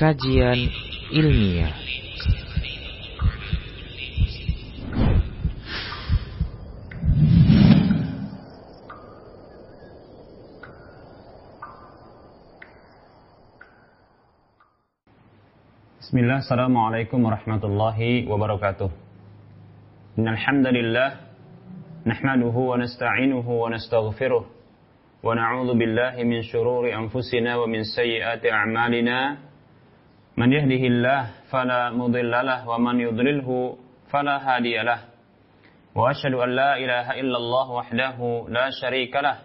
kajian ilmiah. Bismillah, Assalamualaikum warahmatullahi wabarakatuh. Innal hamdalillah nahmaduhu wa nasta'inuhu wa nastaghfiruh wa na'udzu billahi min shururi anfusina wa min من يهده الله فلا مضل له ومن يضلله فلا هادي له وأشهد أن لا إله إلا الله وحده لا شريك له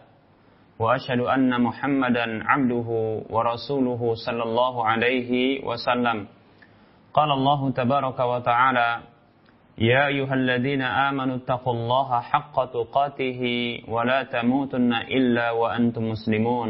وأشهد أن محمدا عبده ورسوله صلى الله عليه وسلم قال الله تبارك وتعالى يا أيها الذين آمنوا اتقوا الله حق تقاته ولا تموتن إلا وأنتم مسلمون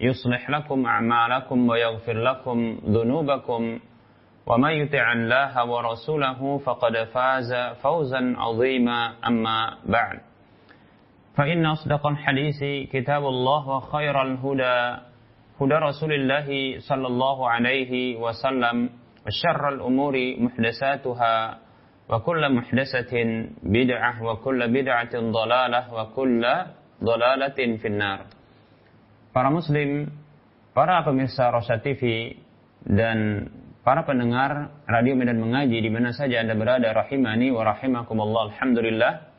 يصلح لكم أعمالكم ويغفر لكم ذنوبكم. ومن يطع الله ورسوله فقد فاز فوزا عظيما. أما بعد فإن أصدق الحديث كتاب الله وخير الهدى هدى رسول الله صلى الله عليه وسلم. وشر الأمور محدثاتها وكل محدثة بدعة وكل بدعة ضلالة وكل ضلالة في النار. Para muslim, para pemirsa Rosa TV dan para pendengar radio Medan Mengaji di mana saja Anda berada rahimani wa rahimakumullah alhamdulillah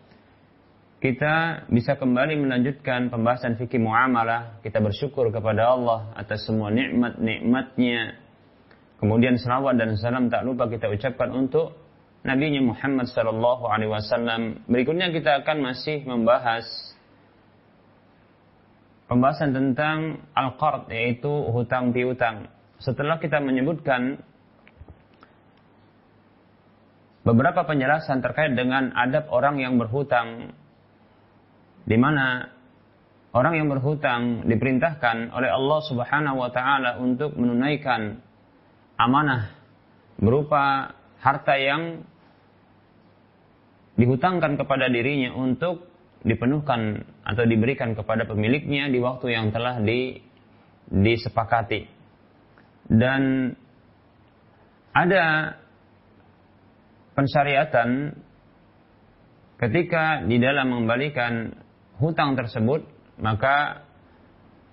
kita bisa kembali melanjutkan pembahasan fikih muamalah. Kita bersyukur kepada Allah atas semua nikmat-nikmatnya. Kemudian selawat dan salam tak lupa kita ucapkan untuk Nabi Muhammad Sallallahu Alaihi Wasallam. Berikutnya kita akan masih membahas pembahasan tentang al-qard yaitu hutang piutang. Setelah kita menyebutkan beberapa penjelasan terkait dengan adab orang yang berhutang di mana orang yang berhutang diperintahkan oleh Allah Subhanahu wa taala untuk menunaikan amanah berupa harta yang dihutangkan kepada dirinya untuk dipenuhkan atau diberikan kepada pemiliknya di waktu yang telah di, disepakati. Dan ada pensyariatan ketika di dalam mengembalikan hutang tersebut, maka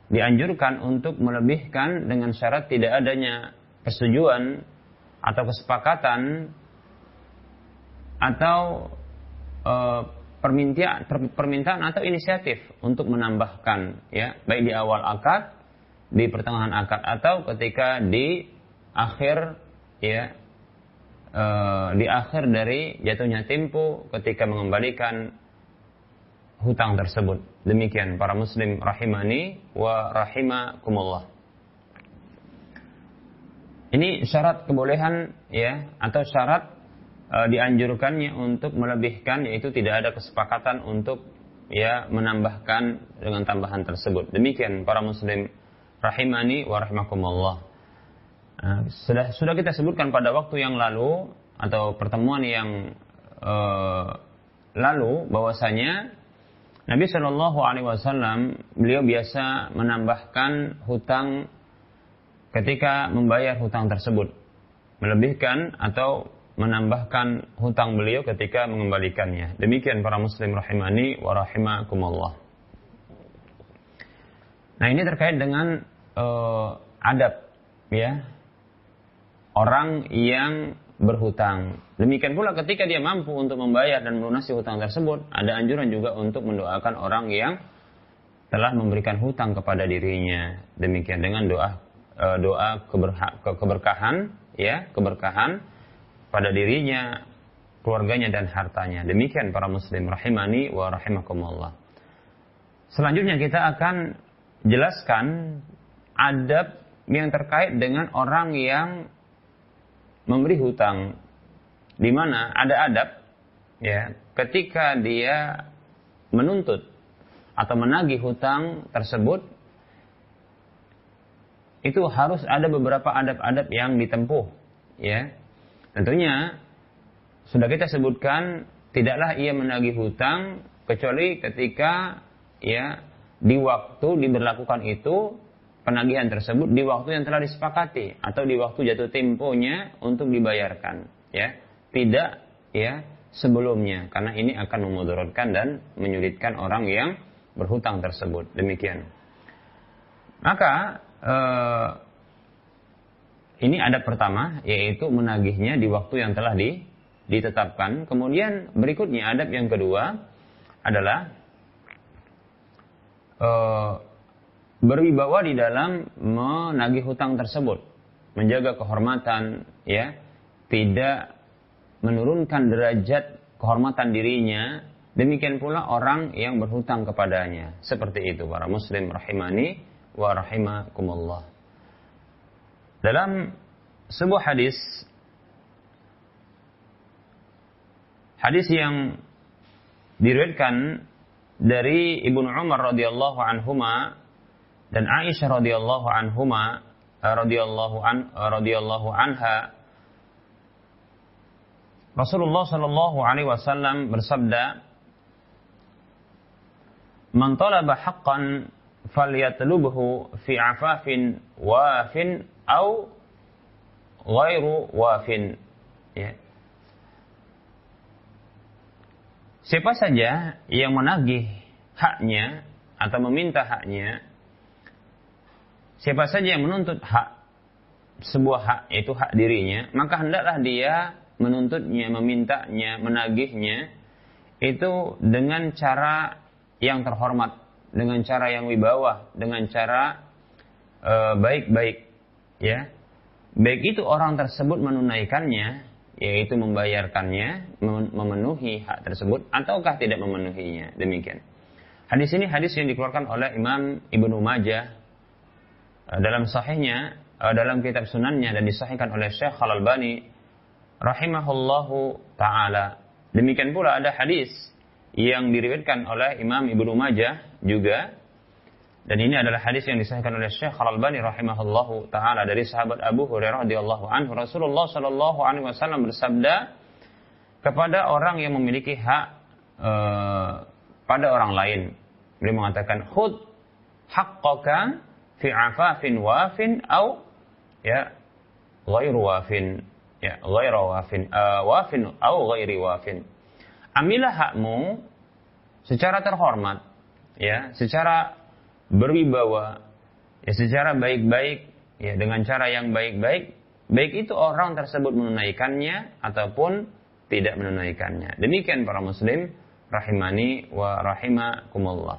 dianjurkan untuk melebihkan dengan syarat tidak adanya persetujuan atau kesepakatan atau e, permintaan, atau inisiatif untuk menambahkan ya baik di awal akad di pertengahan akad atau ketika di akhir ya e, di akhir dari jatuhnya tempo ketika mengembalikan hutang tersebut. Demikian para muslim rahimani wa rahimakumullah. Ini syarat kebolehan ya atau syarat e, dianjurkannya untuk melebihkan yaitu tidak ada kesepakatan untuk ya menambahkan dengan tambahan tersebut. Demikian para muslim rahimani wa rahimakumullah. Nah, sudah sudah kita sebutkan pada waktu yang lalu atau pertemuan yang e, lalu bahwasanya Nabi Shallallahu Alaihi Wasallam beliau biasa menambahkan hutang ketika membayar hutang tersebut, melebihkan atau menambahkan hutang beliau ketika mengembalikannya. Demikian para muslim rahimani wa rahimakumullah. Nah ini terkait dengan uh, adab ya orang yang berhutang. Demikian pula ketika dia mampu untuk membayar dan melunasi hutang tersebut, ada anjuran juga untuk mendoakan orang yang telah memberikan hutang kepada dirinya. Demikian dengan doa doa keberkahan, ya keberkahan pada dirinya, keluarganya dan hartanya. Demikian para muslim rahimani wa rahimakumullah. Selanjutnya kita akan jelaskan adab yang terkait dengan orang yang memberi hutang di mana ada adab ya ketika dia menuntut atau menagih hutang tersebut itu harus ada beberapa adab-adab yang ditempuh ya tentunya sudah kita sebutkan tidaklah ia menagih hutang kecuali ketika ya di waktu diberlakukan itu penagihan tersebut di waktu yang telah disepakati atau di waktu jatuh temponya untuk dibayarkan ya tidak ya sebelumnya karena ini akan memudaratkan dan menyulitkan orang yang berhutang tersebut. Demikian. Maka eh, ini adab pertama yaitu menagihnya di waktu yang telah di, ditetapkan. Kemudian berikutnya adab yang kedua adalah eh, berwibawa di dalam menagih hutang tersebut, menjaga kehormatan, ya, tidak menurunkan derajat kehormatan dirinya Demikian pula orang yang berhutang kepadanya. Seperti itu para muslim rahimani wa rahimakumullah. Dalam sebuah hadis hadis yang diriwayatkan dari Ibnu Umar radhiyallahu anhuma dan Aisyah radhiyallahu anhuma radhiyallahu an radhiyallahu anha Rasulullah Shallallahu alaihi wasallam bersabda Man talaba haqqan falyatlubhu fi afafin wafin au ghairu wafin. Ya. Siapa saja yang menagih haknya atau meminta haknya, siapa saja yang menuntut hak sebuah hak yaitu hak dirinya, maka hendaklah dia menuntutnya, memintanya, menagihnya itu dengan cara yang terhormat dengan cara yang wibawa, dengan cara eh, baik-baik, ya. Baik itu orang tersebut menunaikannya, yaitu membayarkannya, memenuhi hak tersebut, ataukah tidak memenuhinya. Demikian. Hadis ini hadis yang dikeluarkan oleh Imam Ibnu Majah uh, dalam sahihnya, uh, dalam kitab sunannya dan disahihkan oleh Syekh Khalal Bani rahimahullahu taala. Demikian pula ada hadis yang diriwayatkan oleh Imam Ibnu Majah juga dan ini adalah hadis yang disahkan oleh Syekh Al-Albani rahimahullahu taala dari sahabat Abu Hurairah radhiyallahu anhu. Rasulullah sallallahu alaihi wasallam bersabda kepada orang yang memiliki hak uh, pada orang lain. Beliau mengatakan khud haqqaka fi afafin wafin au ya ghairu wafin ya ghairu wafin uh, wafin au ghairi wafin. Ambillah hakmu secara terhormat, ya, secara berwibawa, ya, secara baik-baik, ya, dengan cara yang baik-baik, baik itu orang tersebut menunaikannya ataupun tidak menunaikannya. Demikian para muslim rahimani wa rahimakumullah.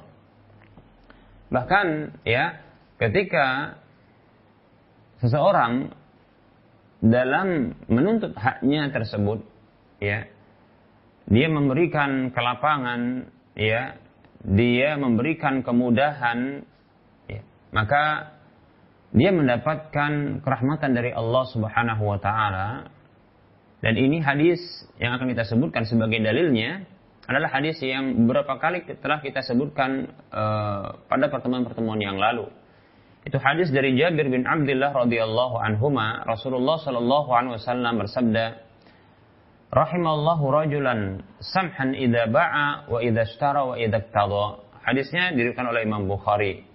Bahkan ya, ketika seseorang dalam menuntut haknya tersebut ya dia memberikan kelapangan ya dia memberikan kemudahan ya, maka dia mendapatkan kerahmatan dari Allah Subhanahu wa taala dan ini hadis yang akan kita sebutkan sebagai dalilnya adalah hadis yang beberapa kali telah kita sebutkan uh, pada pertemuan-pertemuan yang lalu. Itu hadis dari Jabir bin Abdullah radhiyallahu anhuma Rasulullah sallallahu alaihi wasallam bersabda, rahimallahu rajulan samhan idza ba'a wa idza ishtara wa idza iqtada. Hadisnya diriwayatkan oleh Imam Bukhari.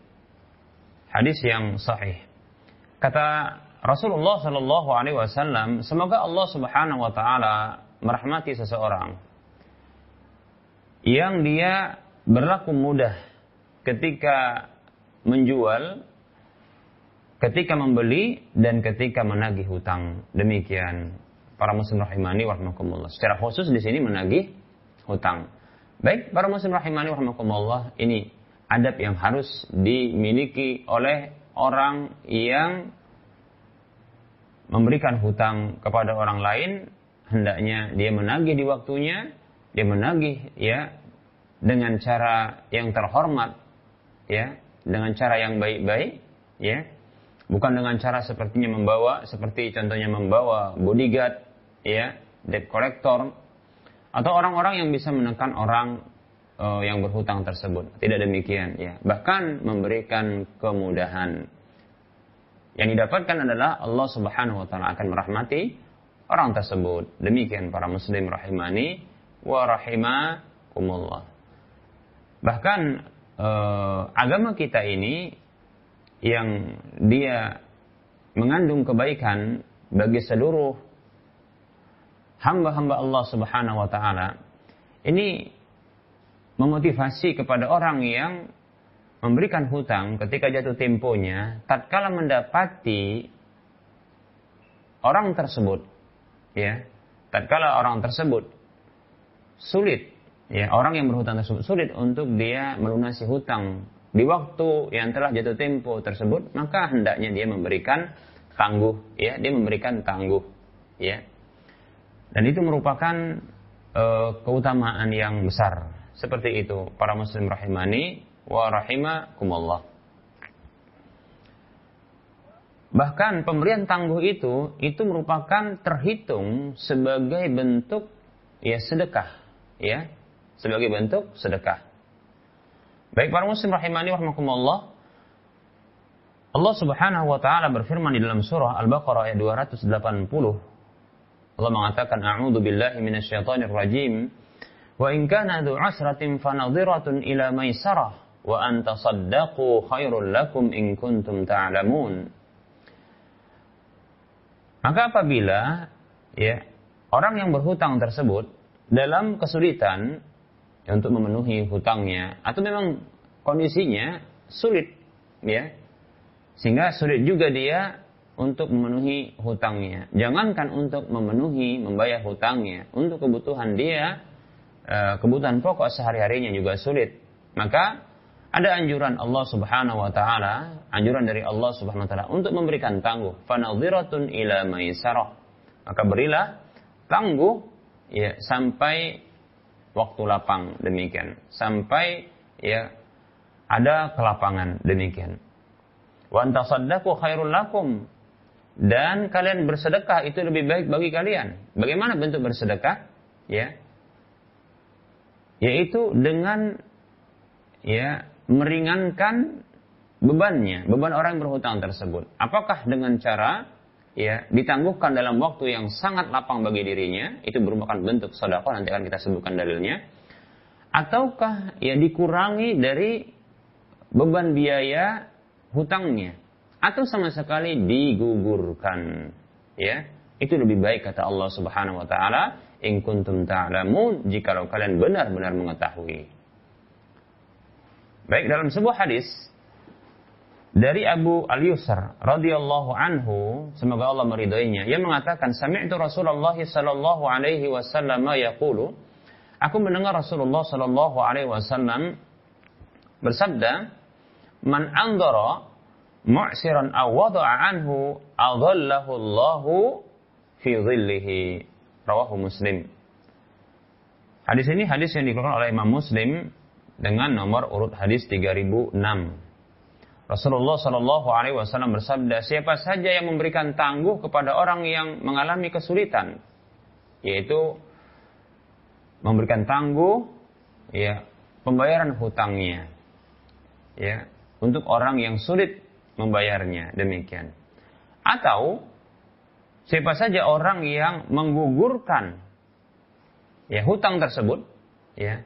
Hadis yang sahih. Kata Rasulullah Shallallahu alaihi wasallam, semoga Allah Subhanahu wa taala merahmati seseorang yang dia berlaku mudah ketika menjual, ketika membeli dan ketika menagih hutang. Demikian para muslim rahimani warahmatullah. Secara khusus di sini menagih hutang. Baik, para muslim rahimani warahmatullah, ini adab yang harus dimiliki oleh orang yang memberikan hutang kepada orang lain, hendaknya dia menagih di waktunya, dia menagih ya dengan cara yang terhormat, ya, dengan cara yang baik-baik, ya, bukan dengan cara sepertinya membawa, seperti contohnya membawa bodyguard ya debt collector, atau orang-orang yang bisa menekan orang uh, yang berhutang tersebut. Tidak demikian, ya. Bahkan memberikan kemudahan. Yang didapatkan adalah Allah Subhanahu wa taala akan merahmati orang tersebut. Demikian para muslim rahimani wa rahimakumullah. Bahkan uh, agama kita ini yang dia mengandung kebaikan bagi seluruh hamba-hamba Allah Subhanahu wa taala ini memotivasi kepada orang yang memberikan hutang ketika jatuh temponya tatkala mendapati orang tersebut ya. Tatkala orang tersebut sulit ya orang yang berhutang tersebut sulit untuk dia melunasi hutang di waktu yang telah jatuh tempo tersebut maka hendaknya dia memberikan tangguh ya. Dia memberikan tangguh ya. Dan itu merupakan uh, keutamaan yang besar. Seperti itu para muslim rahimani wa rahimakumullah. Bahkan pemberian tangguh itu itu merupakan terhitung sebagai bentuk ya sedekah ya. Sebagai bentuk sedekah Baik para muslim rahimani warahmatullah. Allah Subhanahu wa taala berfirman di dalam surah Al-Baqarah ayat 280. Allah mengatakan a'udzu billahi minasyaitonir rajim. Wa in kana dzu 'asratin fanadhiratun ila maisarah wa an tasaddaqu khairul lakum in kuntum ta'lamun. Maka apabila ya orang yang berhutang tersebut dalam kesulitan untuk memenuhi hutangnya atau memang kondisinya sulit ya. Sehingga sulit juga dia untuk memenuhi hutangnya. Jangankan untuk memenuhi membayar hutangnya untuk kebutuhan dia eh, kebutuhan pokok sehari-harinya juga sulit. Maka ada anjuran Allah Subhanahu wa taala, anjuran dari Allah Subhanahu wa taala untuk memberikan tangguh, fanadhiratun ila maisarah. Maka berilah tangguh ya sampai waktu lapang demikian sampai ya ada kelapangan demikian. Wa antasaddaqu khairul lakum dan kalian bersedekah itu lebih baik bagi kalian. Bagaimana bentuk bersedekah? Ya. Yaitu dengan ya meringankan bebannya, beban orang berhutang tersebut. Apakah dengan cara ya ditangguhkan dalam waktu yang sangat lapang bagi dirinya itu merupakan bentuk sedekah nanti akan kita sebutkan dalilnya. Ataukah ya dikurangi dari beban biaya hutangnya atau sama sekali digugurkan? Ya itu lebih baik kata Allah Subhanahu wa taala in kuntum ta'lamun jika kalian benar-benar mengetahui. Baik dalam sebuah hadis dari Abu Al-Yusr radhiyallahu anhu semoga Allah meridainya ia mengatakan sami'tu Rasulullah sallallahu alaihi wasallam yaqulu aku mendengar Rasulullah sallallahu alaihi wasallam bersabda man anzara mu'siran aw wada'a anhu adallahu Allahu fi dhillihi. Rawahu Muslim. Hadis ini hadis yang dikeluarkan oleh Imam Muslim dengan nomor urut hadis 3006 Rasulullah Shallallahu Alaihi Wasallam bersabda, siapa saja yang memberikan tangguh kepada orang yang mengalami kesulitan, yaitu memberikan tangguh, ya pembayaran hutangnya, ya untuk orang yang sulit membayarnya demikian. Atau siapa saja orang yang menggugurkan ya hutang tersebut, ya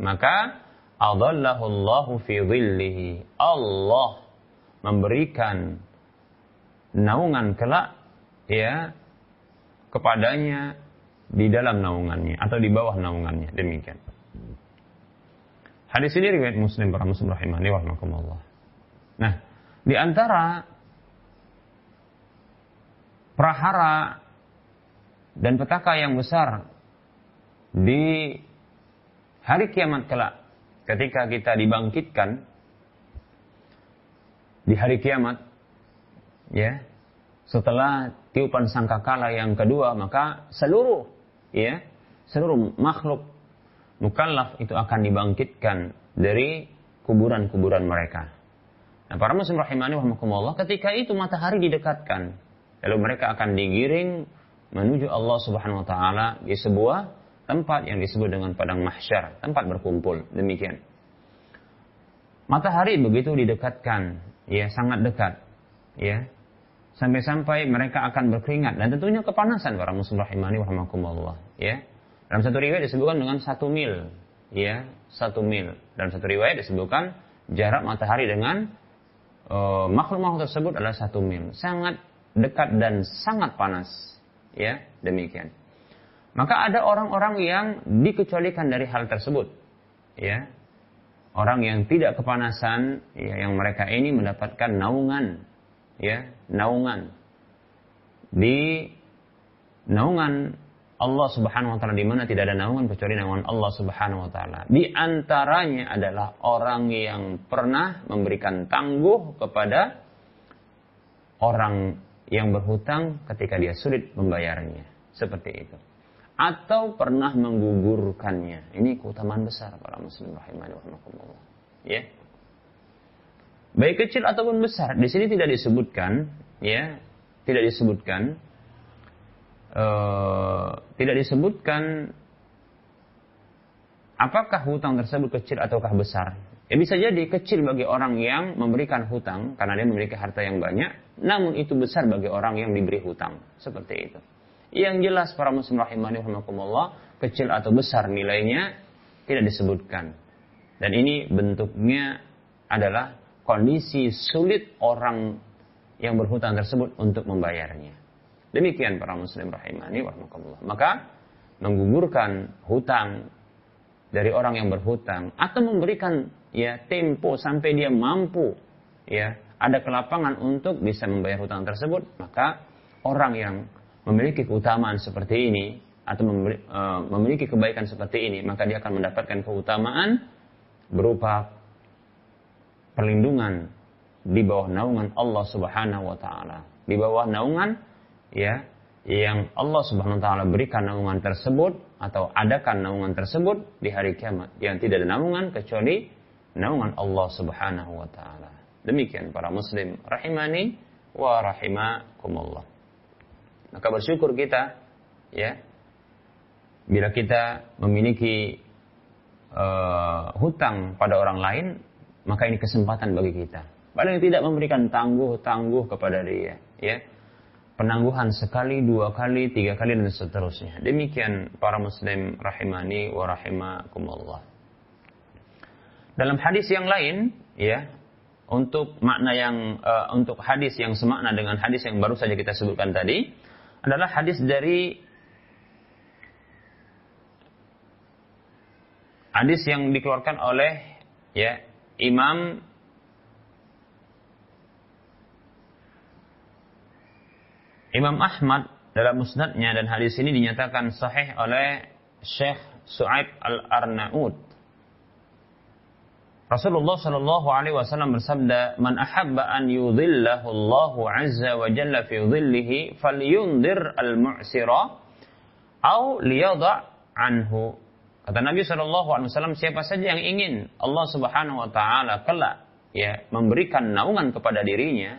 maka adallahu Allahu fi dhillihi. Allah memberikan naungan kelak ya kepadanya di dalam naungannya atau di bawah naungannya demikian. Hadis ini riwayat Muslim para muslim rahimahni wa. Nah, di antara prahara dan petaka yang besar di hari kiamat kelak ketika kita dibangkitkan di hari kiamat ya setelah tiupan sangkakala yang kedua maka seluruh ya seluruh makhluk mukallaf itu akan dibangkitkan dari kuburan-kuburan mereka. Nah, para muslim rahimani wa ketika itu matahari didekatkan, lalu mereka akan digiring menuju Allah Subhanahu wa taala di sebuah tempat yang disebut dengan padang mahsyar, tempat berkumpul. Demikian. Matahari begitu didekatkan, ya sangat dekat, ya. Sampai-sampai mereka akan berkeringat. Dan tentunya kepanasan para muslim rahimani wa ya. Dalam satu riwayat disebutkan dengan satu mil. Ya satu mil. Dalam satu riwayat disebutkan jarak matahari dengan uh, makhluk-makhluk tersebut adalah satu mil. Sangat dekat dan sangat panas. Ya demikian maka ada orang-orang yang dikecualikan dari hal tersebut ya orang yang tidak kepanasan ya yang mereka ini mendapatkan naungan ya naungan di naungan Allah Subhanahu wa taala di mana tidak ada naungan kecuali naungan Allah Subhanahu wa taala. Di antaranya adalah orang yang pernah memberikan tangguh kepada orang yang berhutang ketika dia sulit membayarnya. Seperti itu. Atau pernah menggugurkannya. Ini keutamaan besar para muslim rahimani wa Ya baik kecil ataupun besar. Di sini tidak disebutkan, ya, tidak disebutkan, uh, tidak disebutkan apakah hutang tersebut kecil ataukah besar. Ya bisa jadi kecil bagi orang yang memberikan hutang karena dia memiliki harta yang banyak, namun itu besar bagi orang yang diberi hutang. Seperti itu. Yang jelas para muslim rahimani rahimakumullah, kecil atau besar nilainya tidak disebutkan. Dan ini bentuknya adalah kondisi sulit orang yang berhutang tersebut untuk membayarnya. Demikian para muslim rahimani warahmatullah. Maka menggugurkan hutang dari orang yang berhutang atau memberikan ya tempo sampai dia mampu ya ada kelapangan untuk bisa membayar hutang tersebut, maka orang yang memiliki keutamaan seperti ini atau eh, memiliki kebaikan seperti ini, maka dia akan mendapatkan keutamaan berupa perlindungan di bawah naungan Allah Subhanahu wa taala. Di bawah naungan ya yang Allah Subhanahu wa taala berikan naungan tersebut atau adakan naungan tersebut di hari kiamat yang tidak ada naungan kecuali naungan Allah Subhanahu wa taala. Demikian para muslim rahimani wa rahimakumullah. Maka bersyukur kita ya bila kita memiliki uh, hutang pada orang lain maka ini kesempatan bagi kita. Paling tidak memberikan tangguh-tangguh kepada dia, ya. Penangguhan sekali, dua kali, tiga kali dan seterusnya. Demikian para muslim rahimani wa rahimakumullah. Dalam hadis yang lain, ya, untuk makna yang uh, untuk hadis yang semakna dengan hadis yang baru saja kita sebutkan tadi adalah hadis dari hadis yang dikeluarkan oleh ya Imam Imam Ahmad dalam musnadnya dan hadis ini dinyatakan sahih oleh Syekh Su'aib Al-Arnaud. Rasulullah Shallallahu Alaihi Wasallam bersabda, "Man ahabba an yudhillahu Allahu Azza wa Jalla fi dhillihi, falyundir al-mu'sira, au liyadha anhu. Kata Nabi Shallallahu Alaihi Wasallam, siapa saja yang ingin Allah Subhanahu Wa Taala kelak ya memberikan naungan kepada dirinya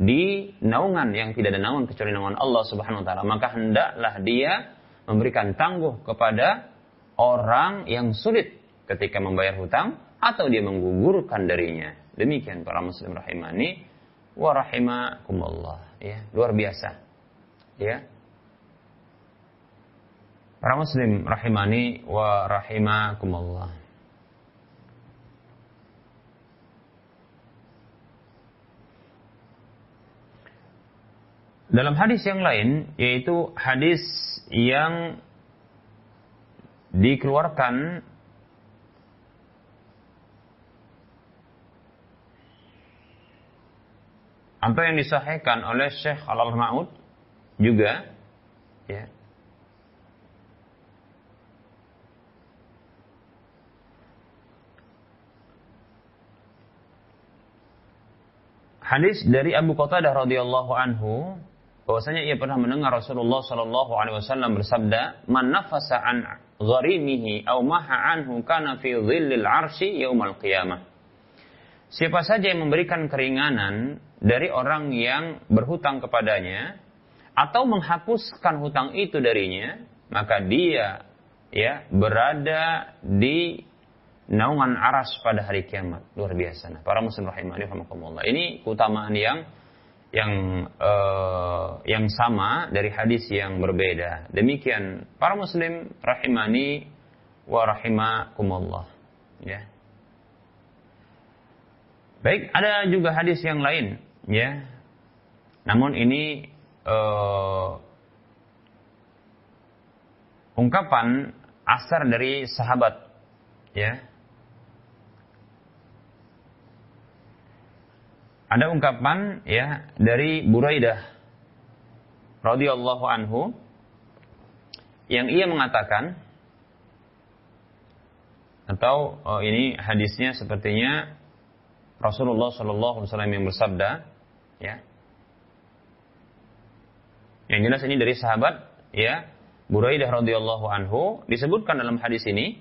di naungan yang tidak ada naungan kecuali naungan Allah Subhanahu Wa Taala, maka hendaklah dia memberikan tangguh kepada orang yang sulit ketika membayar hutang atau dia menggugurkan darinya. Demikian para muslim rahimani wa rahimakumullah. Ya, luar biasa. Ya, Para muslim rahimani wa rahimakumullah. Dalam hadis yang lain, yaitu hadis yang dikeluarkan atau yang disahihkan oleh Syekh Al-Maud juga ya hadis dari Abu Qatadah radhiyallahu anhu bahwasanya ia pernah mendengar Rasulullah sallallahu alaihi wasallam bersabda, "Man nafasa an gharimihi aw maha anhu kana fi dhillil arsy yaumal qiyamah." Siapa saja yang memberikan keringanan dari orang yang berhutang kepadanya atau menghapuskan hutang itu darinya, maka dia ya berada di naungan aras pada hari kiamat. Luar biasa. Nah, para muslim rahimani rahimakumullah. Ini keutamaan yang yang uh, yang sama dari hadis yang berbeda. Demikian para muslim rahimani wa rahimakumullah. Ya. Baik, ada juga hadis yang lain, ya. Namun ini uh, ungkapan asar dari sahabat, ya. Ada ungkapan ya dari Buraidah radhiyallahu anhu yang ia mengatakan atau oh, ini hadisnya sepertinya Rasulullah Shallallahu Alaihi Wasallam yang bersabda, ya. Yang jelas ini dari sahabat, ya, Buraidah radhiyallahu anhu disebutkan dalam hadis ini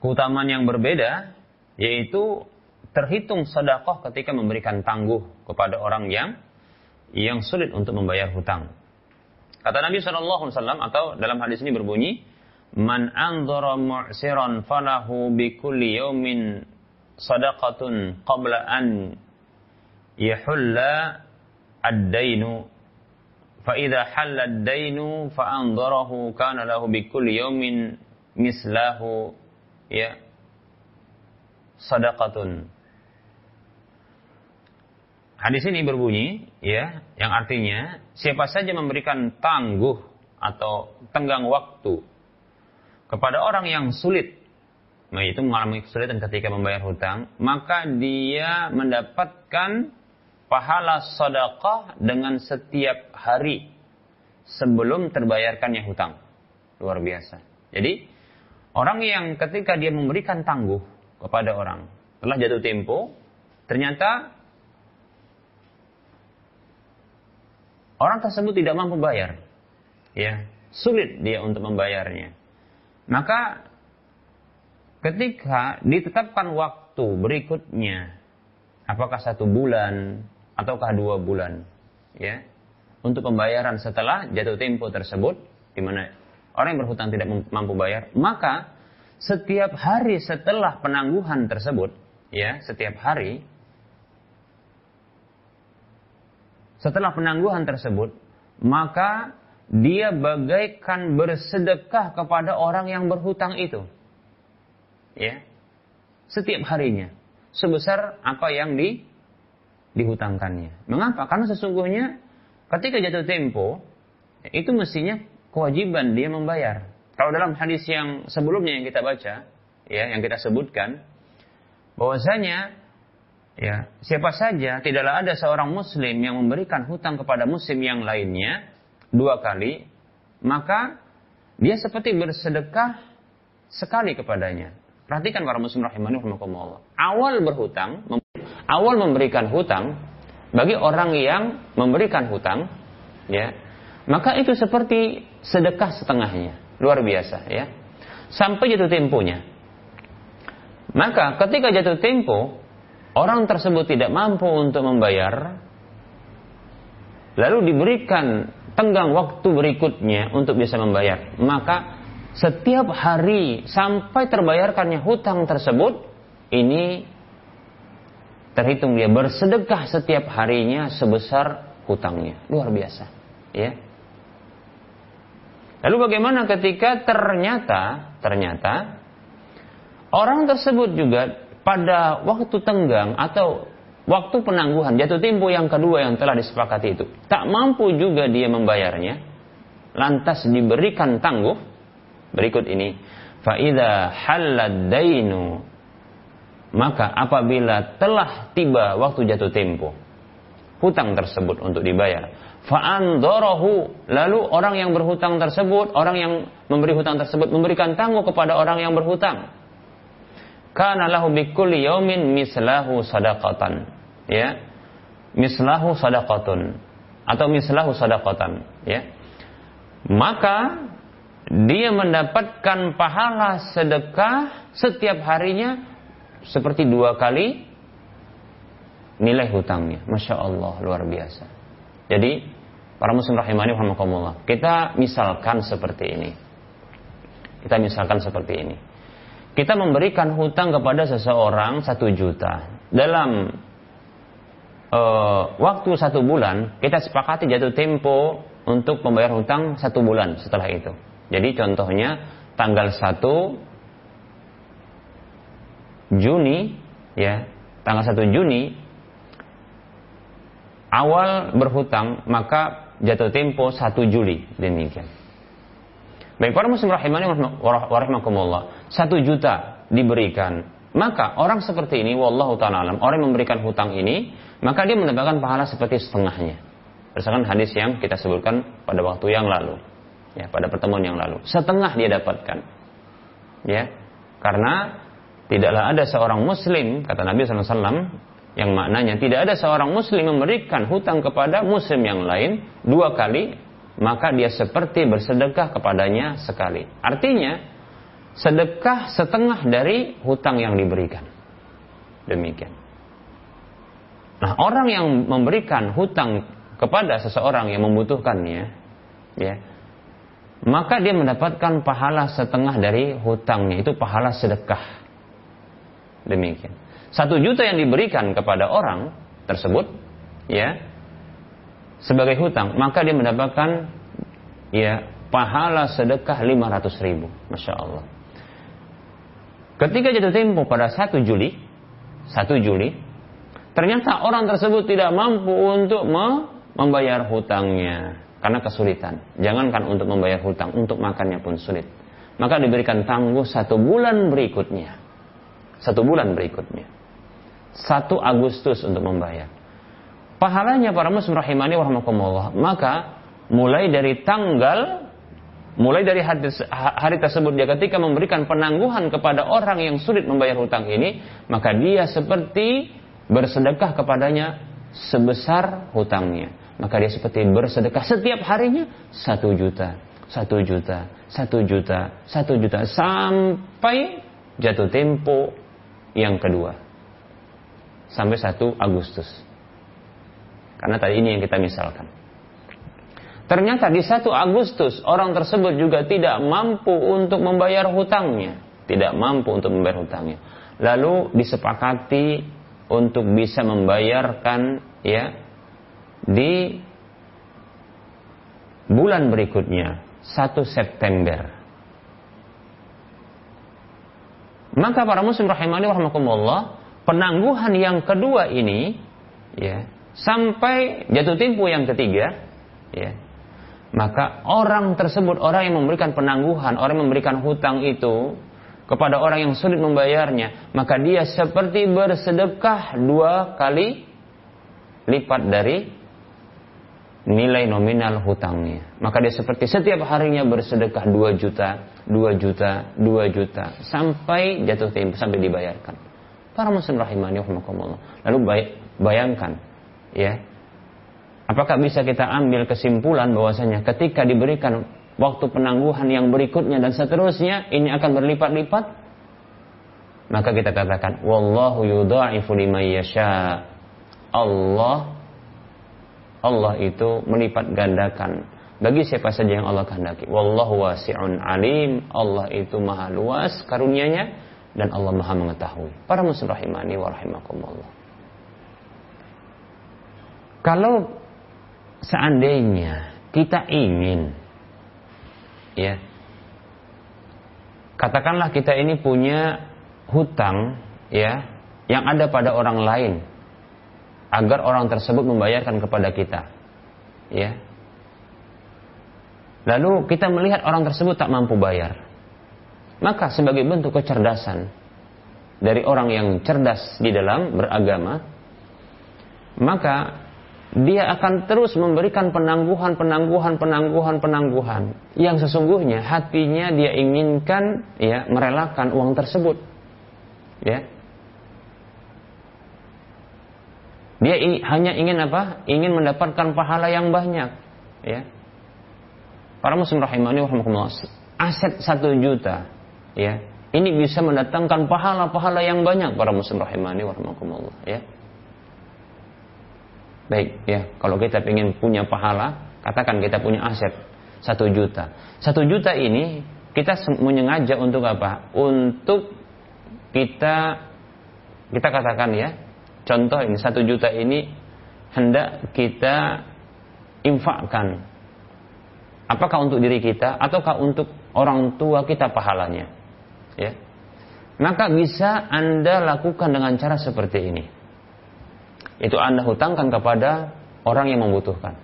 keutamaan yang berbeda, yaitu terhitung sedekah ketika memberikan tangguh kepada orang yang yang sulit untuk membayar hutang. Kata Nabi Wasallam atau dalam hadis ini berbunyi, Man anzara mu'siran falahu bi kulli yawmin sadaqatun qabla an yahulla ad-dainu fa idza halla ad-dainu fa anzarahu kana lahu bi kulli yawmin mislahu ya sadaqatun. Hadis ini berbunyi ya yang artinya siapa saja memberikan tangguh atau tenggang waktu kepada orang yang sulit, yaitu mengalami kesulitan ketika membayar hutang, maka dia mendapatkan pahala sedekah dengan setiap hari sebelum terbayarkannya hutang. Luar biasa. Jadi, orang yang ketika dia memberikan tangguh kepada orang, telah jatuh tempo, ternyata orang tersebut tidak mampu bayar. Ya, sulit dia untuk membayarnya. Maka ketika ditetapkan waktu berikutnya, apakah satu bulan ataukah dua bulan, ya, untuk pembayaran setelah jatuh tempo tersebut, di mana orang yang berhutang tidak mampu bayar, maka setiap hari setelah penangguhan tersebut, ya, setiap hari setelah penangguhan tersebut, maka dia bagaikan bersedekah kepada orang yang berhutang itu. Ya. Setiap harinya sebesar apa yang di dihutangkannya. Mengapa? Karena sesungguhnya ketika jatuh tempo itu mestinya kewajiban dia membayar. Kalau dalam hadis yang sebelumnya yang kita baca, ya, yang kita sebutkan bahwasanya ya, siapa saja tidaklah ada seorang muslim yang memberikan hutang kepada muslim yang lainnya dua kali, maka dia seperti bersedekah sekali kepadanya. Perhatikan para muslim rahimani rahimakumullah. Awal berhutang, awal memberikan hutang bagi orang yang memberikan hutang, ya, maka itu seperti sedekah setengahnya, luar biasa, ya. Sampai jatuh temponya. Maka ketika jatuh tempo, orang tersebut tidak mampu untuk membayar, lalu diberikan tenggang waktu berikutnya untuk bisa membayar. Maka setiap hari sampai terbayarkannya hutang tersebut, ini terhitung dia bersedekah setiap harinya sebesar hutangnya. Luar biasa. Ya. Lalu bagaimana ketika ternyata ternyata orang tersebut juga pada waktu tenggang atau waktu penangguhan jatuh tempo yang kedua yang telah disepakati itu. Tak mampu juga dia membayarnya lantas diberikan tangguh. Berikut ini faida halad dainu maka apabila telah tiba waktu jatuh tempo hutang tersebut untuk dibayar. Fa'andorohu lalu orang yang berhutang tersebut orang yang memberi hutang tersebut memberikan tangguh kepada orang yang berhutang. Kana lahu bikulli yaumin mislahu sadaqatan ya mislahu sadaqatun atau mislahu sadaqatan ya maka dia mendapatkan pahala sedekah setiap harinya seperti dua kali nilai hutangnya. Masya Allah, luar biasa. Jadi para muslim rahimani rahimakumullah. Kita misalkan seperti ini. Kita misalkan seperti ini. Kita memberikan hutang kepada seseorang satu juta. Dalam uh, waktu satu bulan, kita sepakati jatuh tempo untuk membayar hutang satu bulan setelah itu. Jadi contohnya tanggal 1 Juni ya, tanggal 1 Juni awal berhutang maka jatuh tempo 1 Juli demikian. Baik para muslim rahimani warahmatullah, 1 juta diberikan. Maka orang seperti ini wallahu taala alam, orang yang memberikan hutang ini, maka dia mendapatkan pahala seperti setengahnya. Berdasarkan hadis yang kita sebutkan pada waktu yang lalu ya pada pertemuan yang lalu. Setengah dia dapatkan. Ya. Karena tidaklah ada seorang muslim kata Nabi SAW yang maknanya tidak ada seorang muslim memberikan hutang kepada muslim yang lain dua kali maka dia seperti bersedekah kepadanya sekali. Artinya sedekah setengah dari hutang yang diberikan. Demikian. Nah, orang yang memberikan hutang kepada seseorang yang membutuhkannya, ya, maka dia mendapatkan pahala setengah dari hutangnya. Itu pahala sedekah. Demikian. Satu juta yang diberikan kepada orang tersebut ya sebagai hutang maka dia mendapatkan ya pahala sedekah 500 ribu. Masya Allah. Ketika jatuh tempo pada 1 Juli 1 Juli ternyata orang tersebut tidak mampu untuk membayar hutangnya karena kesulitan. Jangankan untuk membayar hutang, untuk makannya pun sulit. Maka diberikan tangguh satu bulan berikutnya. Satu bulan berikutnya. Satu Agustus untuk membayar. Pahalanya para muslim rahimani warahmatullah. Maka mulai dari tanggal mulai dari hari, hari tersebut dia ketika memberikan penangguhan kepada orang yang sulit membayar hutang ini, maka dia seperti bersedekah kepadanya sebesar hutangnya maka dia seperti bersedekah setiap harinya satu juta, satu juta, satu juta, satu juta sampai jatuh tempo yang kedua sampai satu Agustus. Karena tadi ini yang kita misalkan. Ternyata di satu Agustus orang tersebut juga tidak mampu untuk membayar hutangnya, tidak mampu untuk membayar hutangnya. Lalu disepakati untuk bisa membayarkan ya di bulan berikutnya 1 September. Maka para muslim rahimani rahimakumullah penangguhan yang kedua ini ya sampai jatuh tempo yang ketiga ya maka orang tersebut orang yang memberikan penangguhan orang yang memberikan hutang itu kepada orang yang sulit membayarnya maka dia seperti bersedekah dua kali lipat dari nilai nominal hutangnya. Maka dia seperti setiap harinya bersedekah 2 juta, 2 juta, 2 juta sampai jatuh tempo sampai dibayarkan. Para muslim rahimani. Lalu bayangkan ya. Apakah bisa kita ambil kesimpulan bahwasanya ketika diberikan waktu penangguhan yang berikutnya dan seterusnya ini akan berlipat-lipat? Maka kita katakan wallahu yudha'ifu liman yasha. Allah Allah itu melipat gandakan bagi siapa saja yang Allah kehendaki. Wallahu wasi'un alim. Allah itu maha luas karunia-Nya dan Allah maha mengetahui. Para muslim rahimani wa rahimakumullah. Kalau seandainya kita ingin ya katakanlah kita ini punya hutang ya yang ada pada orang lain agar orang tersebut membayarkan kepada kita. Ya. Lalu kita melihat orang tersebut tak mampu bayar. Maka sebagai bentuk kecerdasan dari orang yang cerdas di dalam beragama, maka dia akan terus memberikan penangguhan, penangguhan, penangguhan, penangguhan yang sesungguhnya hatinya dia inginkan ya merelakan uang tersebut. Ya, Dia hanya ingin apa? Ingin mendapatkan pahala yang banyak. Ya. Para muslim rahimani rahimakumullah. Aset satu juta. Ya. Ini bisa mendatangkan pahala-pahala yang banyak para muslim rahimani rahimakumullah. Ya. Baik, ya. Kalau kita ingin punya pahala, katakan kita punya aset satu juta. Satu juta ini kita menyengaja untuk apa? Untuk kita kita katakan ya, contoh ini satu juta ini hendak kita infakkan. Apakah untuk diri kita ataukah untuk orang tua kita pahalanya? Ya. Maka bisa Anda lakukan dengan cara seperti ini itu Anda hutangkan kepada orang yang membutuhkan.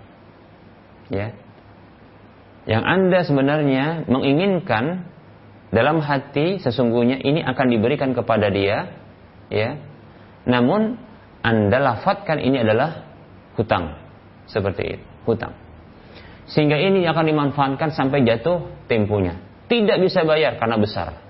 Ya. Yang Anda sebenarnya menginginkan dalam hati sesungguhnya ini akan diberikan kepada dia, ya. Namun Anda lafadkan ini adalah hutang. Seperti itu, hutang. Sehingga ini akan dimanfaatkan sampai jatuh temponya. Tidak bisa bayar karena besar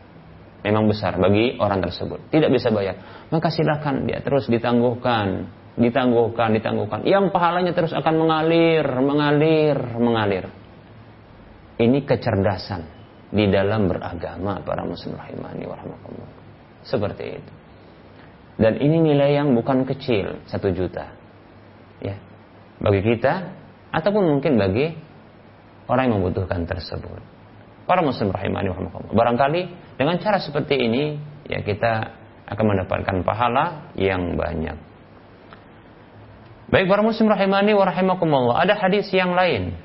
memang besar bagi orang tersebut. Tidak bisa bayar. Maka silakan dia terus ditangguhkan ditangguhkan, ditangguhkan. Yang pahalanya terus akan mengalir, mengalir, mengalir. Ini kecerdasan di dalam beragama para muslim rahimani warahmatullah. Seperti itu. Dan ini nilai yang bukan kecil, satu juta. Ya. Bagi kita, ataupun mungkin bagi orang yang membutuhkan tersebut. Para muslim rahimani warahmatullah. Barangkali dengan cara seperti ini, ya kita akan mendapatkan pahala yang banyak. Baik para muslim rahimani wa rahimakumullah. Ada hadis yang lain.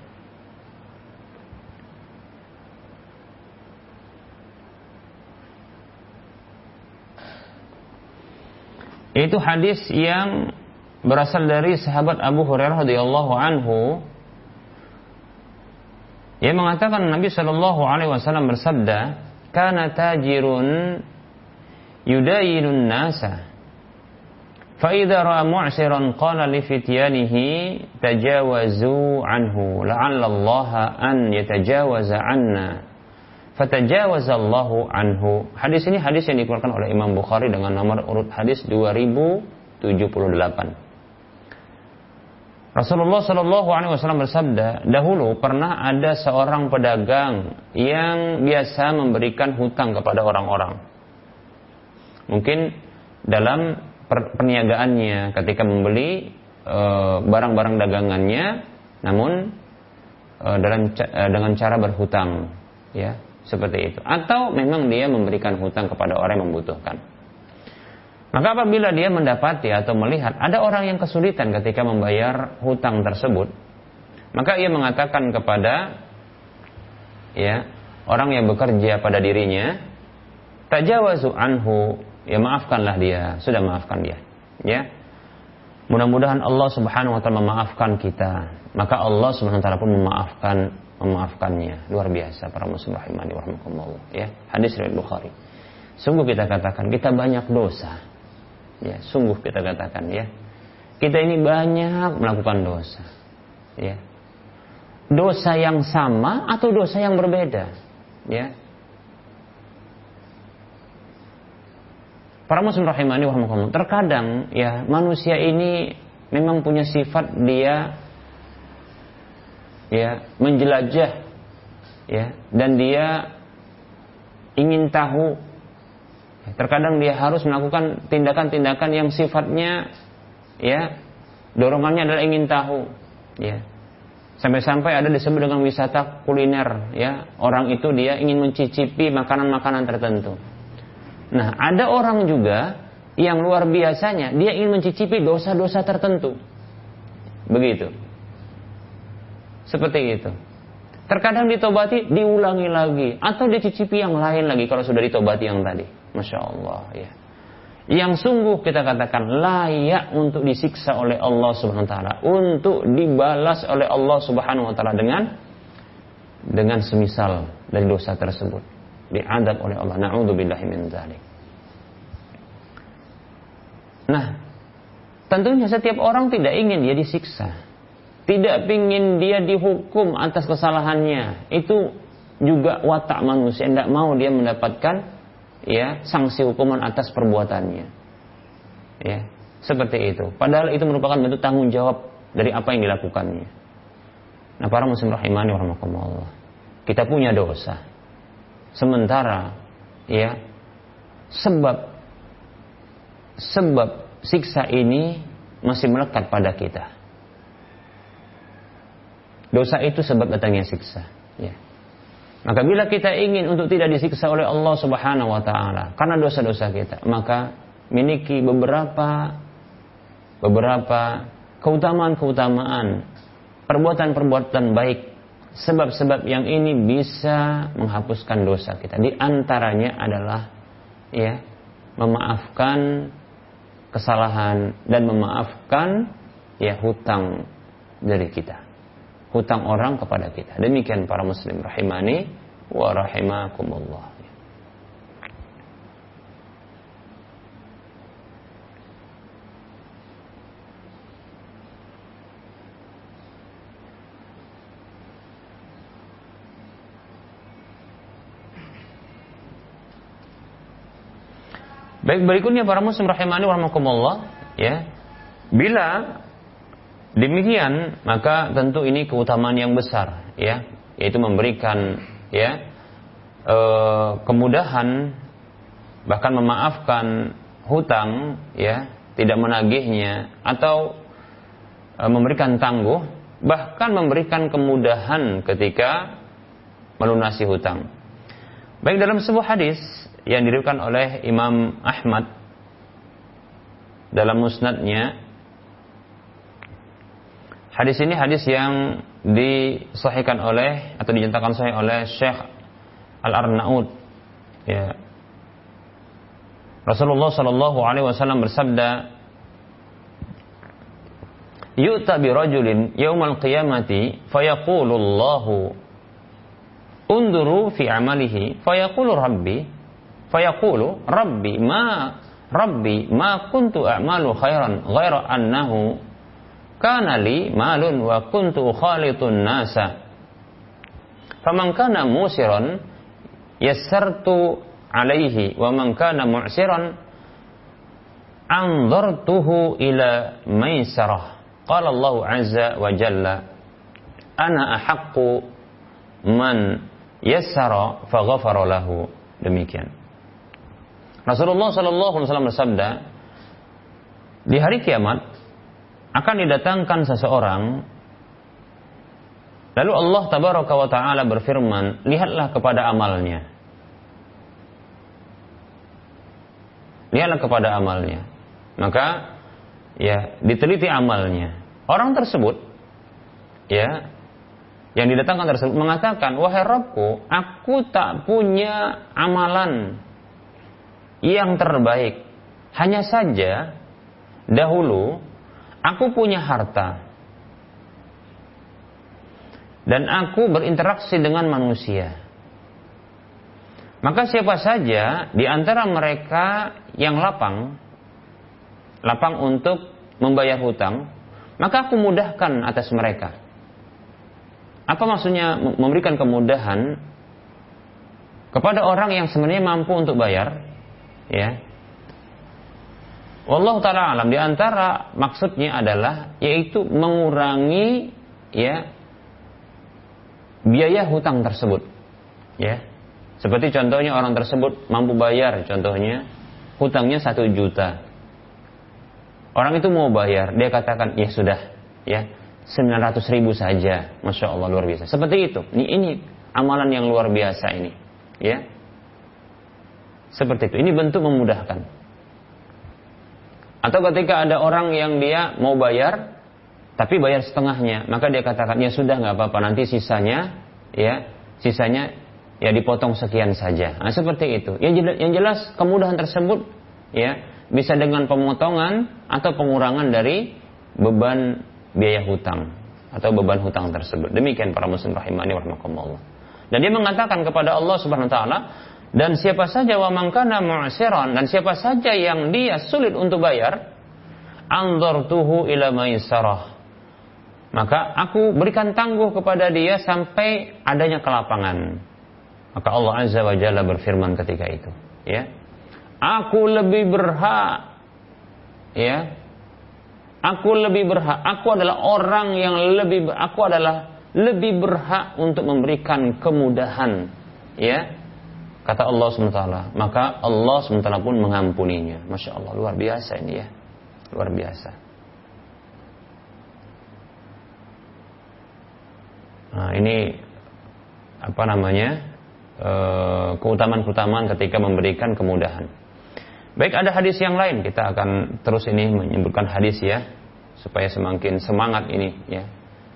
Itu hadis yang berasal dari sahabat Abu Hurairah radhiyallahu anhu yang mengatakan Nabi Shallallahu alaihi wasallam bersabda, "Kana tajirun yudayinun nasa." فإذا رأى معسرا قال لفتيانه تجاوزوا عنه لعل الله أن يتجاوز عنا فتجاوز الله عنه hadis ini hadis yang dikeluarkan oleh Imam Bukhari dengan nomor urut hadis 2078 Rasulullah Shallallahu Alaihi Wasallam bersabda, dahulu pernah ada seorang pedagang yang biasa memberikan hutang kepada orang-orang. Mungkin dalam perniagaannya ketika membeli eh, barang-barang e, dagangannya namun e, dalam e, dengan cara berhutang ya seperti itu. Atau memang dia memberikan hutang kepada orang yang membutuhkan. Maka apabila dia mendapati atau melihat ada orang yang kesulitan ketika membayar hutang tersebut maka ia mengatakan kepada ya orang yang bekerja pada dirinya tajawazu anhu ya maafkanlah dia, sudah maafkan dia. Ya. Mudah-mudahan Allah Subhanahu wa taala memaafkan kita. Maka Allah Subhanahu wa taala pun memaafkan memaafkannya. Luar biasa para muslim rahimani warahmatullah. Ya. Hadis riwayat Bukhari. Sungguh kita katakan kita banyak dosa. Ya, sungguh kita katakan ya. Kita ini banyak melakukan dosa. Ya. Dosa yang sama atau dosa yang berbeda. Ya. Para muslim rahimani wa Terkadang ya manusia ini memang punya sifat dia ya menjelajah ya dan dia ingin tahu. Terkadang dia harus melakukan tindakan-tindakan yang sifatnya ya dorongannya adalah ingin tahu ya. Sampai-sampai ada disebut dengan wisata kuliner ya. Orang itu dia ingin mencicipi makanan-makanan tertentu Nah, ada orang juga yang luar biasanya dia ingin mencicipi dosa-dosa tertentu. Begitu. Seperti itu. Terkadang ditobati diulangi lagi atau dicicipi yang lain lagi kalau sudah ditobati yang tadi. Masya Allah ya. Yang sungguh kita katakan layak untuk disiksa oleh Allah Subhanahu wa taala, untuk dibalas oleh Allah Subhanahu wa taala dengan dengan semisal dari dosa tersebut diadab oleh Allah. Na'udzubillahi min dzalik. Nah, tentunya setiap orang tidak ingin dia disiksa. Tidak ingin dia dihukum atas kesalahannya. Itu juga watak manusia. Tidak mau dia mendapatkan ya sanksi hukuman atas perbuatannya. Ya, seperti itu. Padahal itu merupakan bentuk tanggung jawab dari apa yang dilakukannya. Nah, para muslim rahimani warahmatullah. Kita punya dosa. Sementara ya sebab sebab siksa ini masih melekat pada kita. Dosa itu sebab datangnya siksa. Ya. Maka bila kita ingin untuk tidak disiksa oleh Allah Subhanahu wa taala karena dosa-dosa kita, maka miliki beberapa beberapa keutamaan-keutamaan, perbuatan-perbuatan baik, sebab-sebab yang ini bisa menghapuskan dosa kita. Di antaranya adalah ya, memaafkan kesalahan dan memaafkan ya hutang dari kita hutang orang kepada kita. Demikian para muslim rahimani wa rahimakumullah. Baik berikutnya para muslim rahimani wa rahimakumullah ya. Bila Demikian, maka tentu ini keutamaan yang besar, ya, yaitu memberikan, ya, e, kemudahan, bahkan memaafkan hutang, ya, tidak menagihnya, atau e, memberikan tangguh, bahkan memberikan kemudahan ketika melunasi hutang. Baik dalam sebuah hadis yang diriwayatkan oleh Imam Ahmad dalam musnadnya Hadis ini hadis yang disahihkan oleh atau dinyatakan sahih oleh Syekh Al-Arnaud. Ya. Rasulullah Shallallahu alaihi wasallam bersabda, "Yu'ta bi rajulin yaumal qiyamati fayaqulu Allahu unduru fi amalihi fayaqulu rabbi fayaqulu rabbi ma rabbi ma kuntu a'malu khairan ghaira annahu kana li malun wa kuntu khalitun nasa. Faman kana musiran yassartu alaihi wa man kana mu'siran anzartuhu ila maisarah. Qala Allah azza wa jalla ana ahaqqu man yassara faghafara lahu. Demikian Rasulullah sallallahu alaihi wasallam bersabda di hari kiamat akan didatangkan seseorang Lalu Allah tabaraka wa taala berfirman, lihatlah kepada amalnya. Lihatlah kepada amalnya. Maka ya diteliti amalnya. Orang tersebut ya yang didatangkan tersebut mengatakan, "Wahai Rabbku, aku tak punya amalan yang terbaik. Hanya saja dahulu Aku punya harta. Dan aku berinteraksi dengan manusia. Maka siapa saja di antara mereka yang lapang, lapang untuk membayar hutang, maka aku mudahkan atas mereka. Apa maksudnya memberikan kemudahan kepada orang yang sebenarnya mampu untuk bayar? Ya, Allah taala alam di antara maksudnya adalah yaitu mengurangi ya biaya hutang tersebut. Ya. Seperti contohnya orang tersebut mampu bayar contohnya hutangnya satu juta. Orang itu mau bayar, dia katakan ya sudah ya 900 ribu saja, masya Allah luar biasa. Seperti itu. Ini, ini amalan yang luar biasa ini, ya. Seperti itu. Ini bentuk memudahkan. Atau ketika ada orang yang dia mau bayar, tapi bayar setengahnya, maka dia katakan ya sudah nggak apa-apa nanti sisanya ya sisanya ya dipotong sekian saja. Nah, seperti itu. Yang jelas, yang jelas kemudahan tersebut ya bisa dengan pemotongan atau pengurangan dari beban biaya hutang atau beban hutang tersebut. Demikian para muslim rahimani warahmatullah. Dan dia mengatakan kepada Allah Subhanahu wa taala, dan siapa saja wa mangkana mu'siran dan siapa saja yang dia sulit untuk bayar, anzartuhu ila maisarah. Maka aku berikan tangguh kepada dia sampai adanya kelapangan. Maka Allah Azza wa Jalla berfirman ketika itu, ya. Aku lebih berhak ya. Aku lebih berhak, aku adalah orang yang lebih aku adalah lebih berhak untuk memberikan kemudahan ya Kata Allah SWT, maka Allah SWT pun mengampuninya. Masya Allah, luar biasa ini ya. Luar biasa. Nah, ini apa namanya eh, keutamaan-keutamaan ketika memberikan kemudahan. Baik ada hadis yang lain kita akan terus ini menyebutkan hadis ya supaya semakin semangat ini ya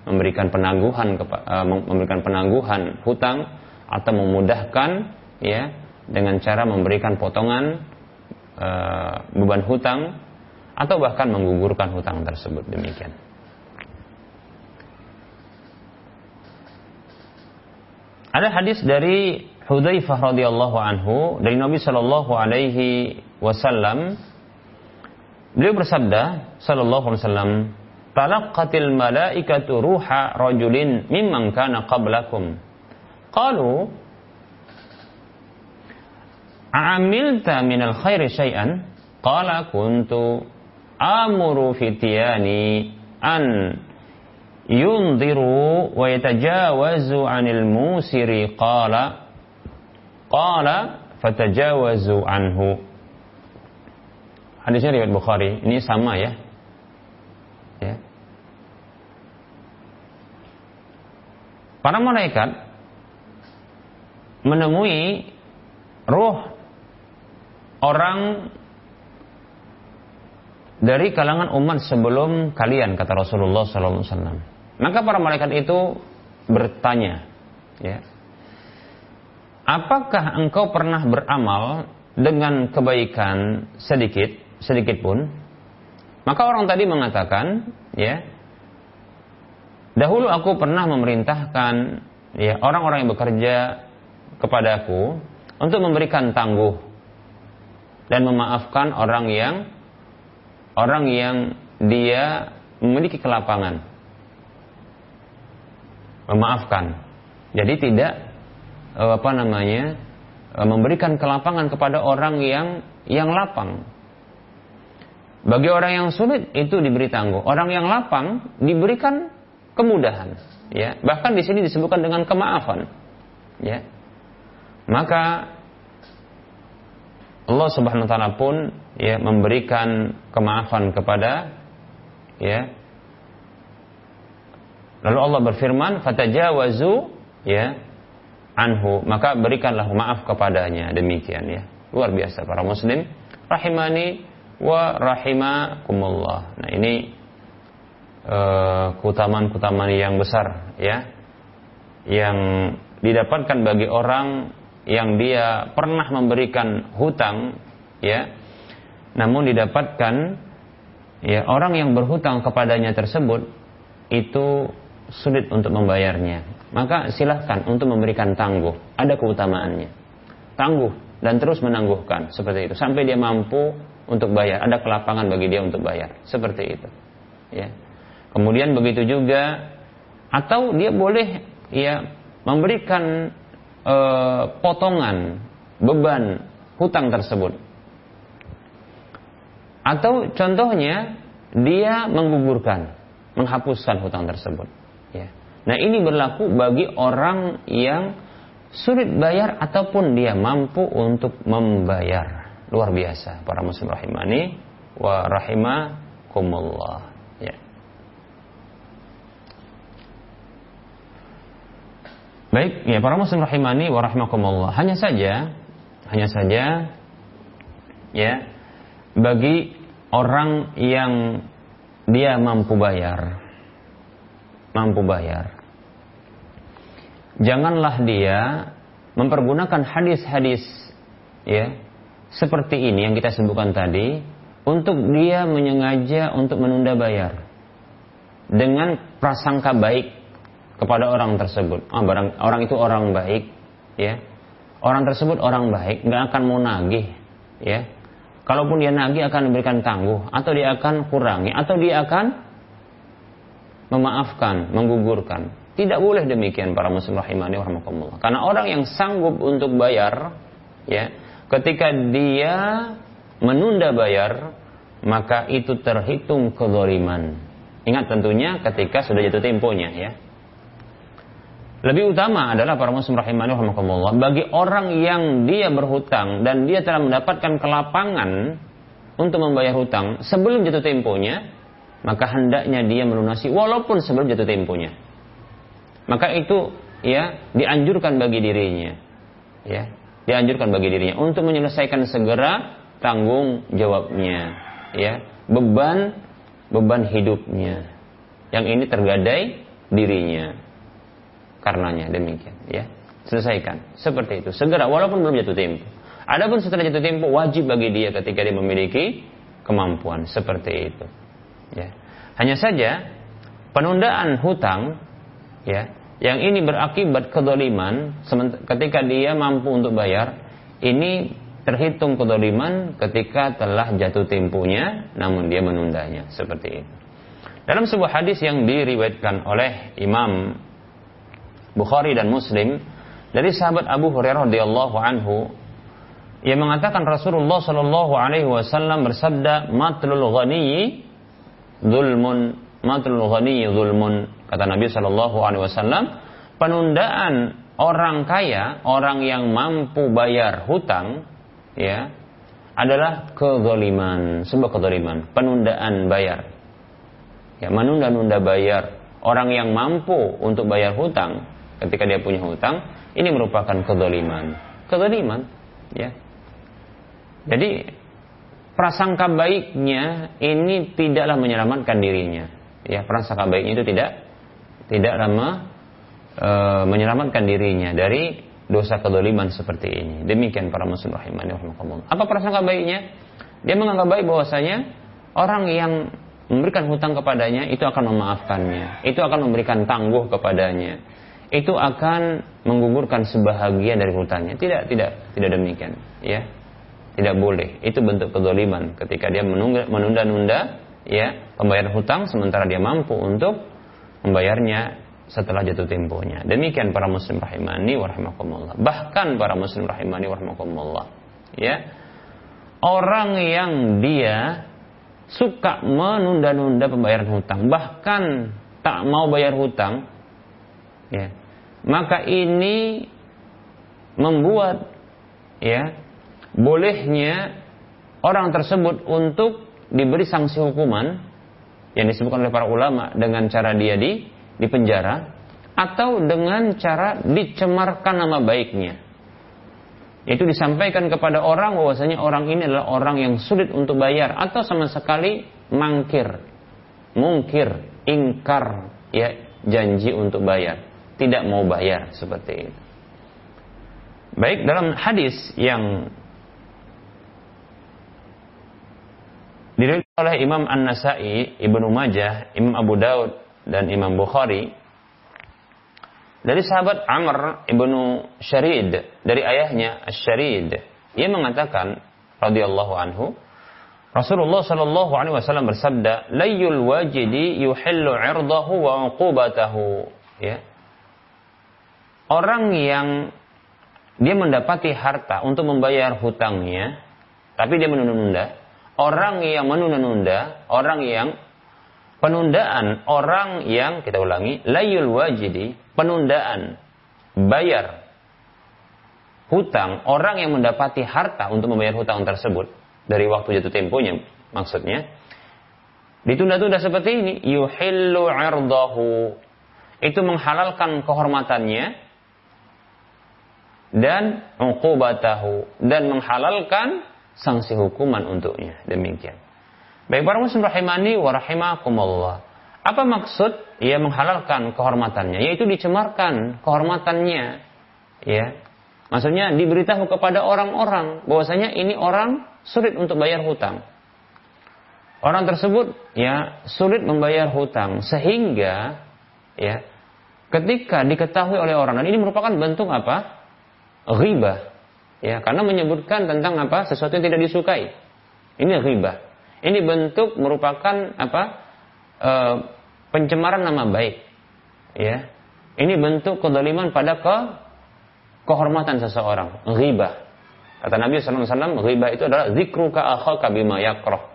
memberikan penangguhan uh, memberikan penangguhan hutang atau memudahkan ya dengan cara memberikan potongan uh, beban hutang atau bahkan menggugurkan hutang tersebut. Demikian. Ada hadis dari Hudzaifah radhiyallahu anhu dari Nabi sallallahu alaihi wasallam. Beliau bersabda sallallahu alaihi wasallam talaqqatil malaikatu ruha rajulin mimman kana qablakum. Qalu amilta minal khairi syai'an qala kuntu amuru fitiyani an yunziru wa yatajawazu anil musiri qala qala fatajawazu anhu hadisnya riwayat Bukhari ini sama ya. Ya. Para malaikat menemui ruh orang dari kalangan umat sebelum kalian kata Rasulullah SAW. Maka para malaikat itu bertanya, ya, apakah engkau pernah beramal dengan kebaikan sedikit, sedikit pun? Maka orang tadi mengatakan, ya, dahulu aku pernah memerintahkan ya orang-orang yang bekerja kepadaku untuk memberikan tangguh dan memaafkan orang yang orang yang dia memiliki kelapangan memaafkan. Jadi tidak eh, apa namanya eh, memberikan kelapangan kepada orang yang yang lapang. Bagi orang yang sulit itu diberi tangguh. Orang yang lapang diberikan kemudahan. Ya, bahkan di sini disebutkan dengan kemaafan. Ya, maka Allah Subhanahu Wa Taala pun ya memberikan kemaafan kepada ya Lalu Allah berfirman, "Fatajawazu ya anhu." Maka berikanlah maaf kepadanya. Demikian ya. Luar biasa para muslim rahimani wa rahimakumullah. Nah, ini uh, keutamaan-keutamaan yang besar ya. Yang didapatkan bagi orang yang dia pernah memberikan hutang ya. Namun didapatkan ya orang yang berhutang kepadanya tersebut itu sulit untuk membayarnya, maka silahkan untuk memberikan tangguh. Ada keutamaannya. Tangguh dan terus menangguhkan seperti itu sampai dia mampu untuk bayar. Ada kelapangan bagi dia untuk bayar. Seperti itu. Ya. Kemudian begitu juga atau dia boleh ya memberikan e, potongan beban hutang tersebut. Atau contohnya dia menggugurkan, menghapuskan hutang tersebut. Ya. Nah ini berlaku bagi orang yang sulit bayar ataupun dia mampu untuk membayar. Luar biasa para muslim rahimani wa rahimakumullah. Ya. Baik, ya para muslim rahimani wa rahimakumullah. Hanya saja hanya saja ya bagi orang yang dia mampu bayar mampu bayar. Janganlah dia mempergunakan hadis-hadis ya seperti ini yang kita sebutkan tadi untuk dia menyengaja untuk menunda bayar dengan prasangka baik kepada orang tersebut. Oh, barang, orang itu orang baik, ya. Orang tersebut orang baik, nggak akan mau nagih, ya. Kalaupun dia nagih akan memberikan tangguh, atau dia akan kurangi, atau dia akan memaafkan, menggugurkan. Tidak boleh demikian para muslim rahimani warahmatullah. Karena orang yang sanggup untuk bayar, ya, ketika dia menunda bayar, maka itu terhitung kezaliman. Ingat tentunya ketika sudah jatuh temponya, ya. Lebih utama adalah para muslim rahimani warahmatullah bagi orang yang dia berhutang dan dia telah mendapatkan kelapangan untuk membayar hutang sebelum jatuh temponya, maka hendaknya dia melunasi walaupun sebelum jatuh temponya. maka itu ya dianjurkan bagi dirinya ya dianjurkan bagi dirinya untuk menyelesaikan segera tanggung jawabnya ya beban beban hidupnya yang ini tergadai dirinya karenanya. Demikian ya. Selesaikan. Seperti itu. Segera walaupun belum jatuh tempo. Adapun setelah jatuh tempo wajib bagi dia ketika dia memiliki kemampuan. Seperti itu ya. Hanya saja penundaan hutang ya yang ini berakibat kedoliman ketika dia mampu untuk bayar ini terhitung kedoliman ketika telah jatuh tempunya namun dia menundanya. Seperti itu. Dalam sebuah hadis yang diriwayatkan oleh Imam Bukhari dan Muslim dari sahabat Abu Hurairah radhiyallahu anhu yang mengatakan Rasulullah Shallallahu alaihi wasallam bersabda matlul ghaniyyi zulmun matlul ghaniyyi zulmun Kata Nabi Shallallahu Alaihi Wasallam, penundaan orang kaya, orang yang mampu bayar hutang, ya, adalah kezaliman, sebuah kezaliman, penundaan bayar. Ya, menunda-nunda bayar. Orang yang mampu untuk bayar hutang, ketika dia punya hutang, ini merupakan kezaliman. Kezaliman, ya. Jadi prasangka baiknya ini tidaklah menyelamatkan dirinya. Ya, prasangka baiknya itu tidak tidak lama e, menyelamatkan dirinya dari dosa kedoliman seperti ini. Demikian para muslim rahimani. Apa prasangka baiknya? Dia menganggap baik bahwasanya orang yang memberikan hutang kepadanya itu akan memaafkannya, itu akan memberikan tangguh kepadanya, itu akan menggugurkan sebahagian dari hutangnya. Tidak, tidak, tidak demikian, ya. Tidak boleh. Itu bentuk kedoliman ketika dia menunda-nunda ya pembayaran hutang sementara dia mampu untuk membayarnya setelah jatuh temponya. Demikian para muslim rahimani wa rahimakumullah. Bahkan para muslim rahimani wa rahimakumullah. Ya. Orang yang dia suka menunda-nunda pembayaran hutang, bahkan tak mau bayar hutang, ya. Maka ini membuat ya bolehnya orang tersebut untuk diberi sanksi hukuman yang disebutkan oleh para ulama dengan cara dia di di penjara atau dengan cara dicemarkan nama baiknya. Itu disampaikan kepada orang bahwasanya orang ini adalah orang yang sulit untuk bayar atau sama sekali mangkir, mungkir, ingkar ya janji untuk bayar, tidak mau bayar seperti itu. Baik dalam hadis yang Diriwayatkan oleh Imam An-Nasai, Ibnu Majah, Imam Abu Daud dan Imam Bukhari dari sahabat Amr ibnu Syarid dari ayahnya Syarid ia mengatakan radhiyallahu anhu Rasulullah Shallallahu alaihi wasallam bersabda layul wajidi yuhillu 'irdahu wa 'uqubatahu ya orang yang dia mendapati harta untuk membayar hutangnya tapi dia menunda-nunda. Orang yang menunda-nunda, orang yang penundaan, orang yang kita ulangi, layul wajidi, penundaan bayar hutang, orang yang mendapati harta untuk membayar hutang tersebut dari waktu jatuh temponya maksudnya ditunda-tunda seperti ini. Yuhillu irdahu. Itu menghalalkan kehormatannya dan uqubatahu dan menghalalkan sanksi hukuman untuknya. Demikian. Baik para muslim rahimani wa rahimakumullah. Apa maksud ia menghalalkan kehormatannya? Yaitu dicemarkan kehormatannya. Ya. Maksudnya diberitahu kepada orang-orang bahwasanya ini orang sulit untuk bayar hutang. Orang tersebut ya sulit membayar hutang sehingga ya ketika diketahui oleh orang dan ini merupakan bentuk apa? Ghibah Ya, karena menyebutkan tentang apa? Sesuatu yang tidak disukai. Ini riba. Ini bentuk merupakan apa? E, pencemaran nama baik. Ya. Ini bentuk kedoliman pada ke kehormatan seseorang. Riba. Kata Nabi SAW, riba itu adalah zikruka akhaka bima yakroh.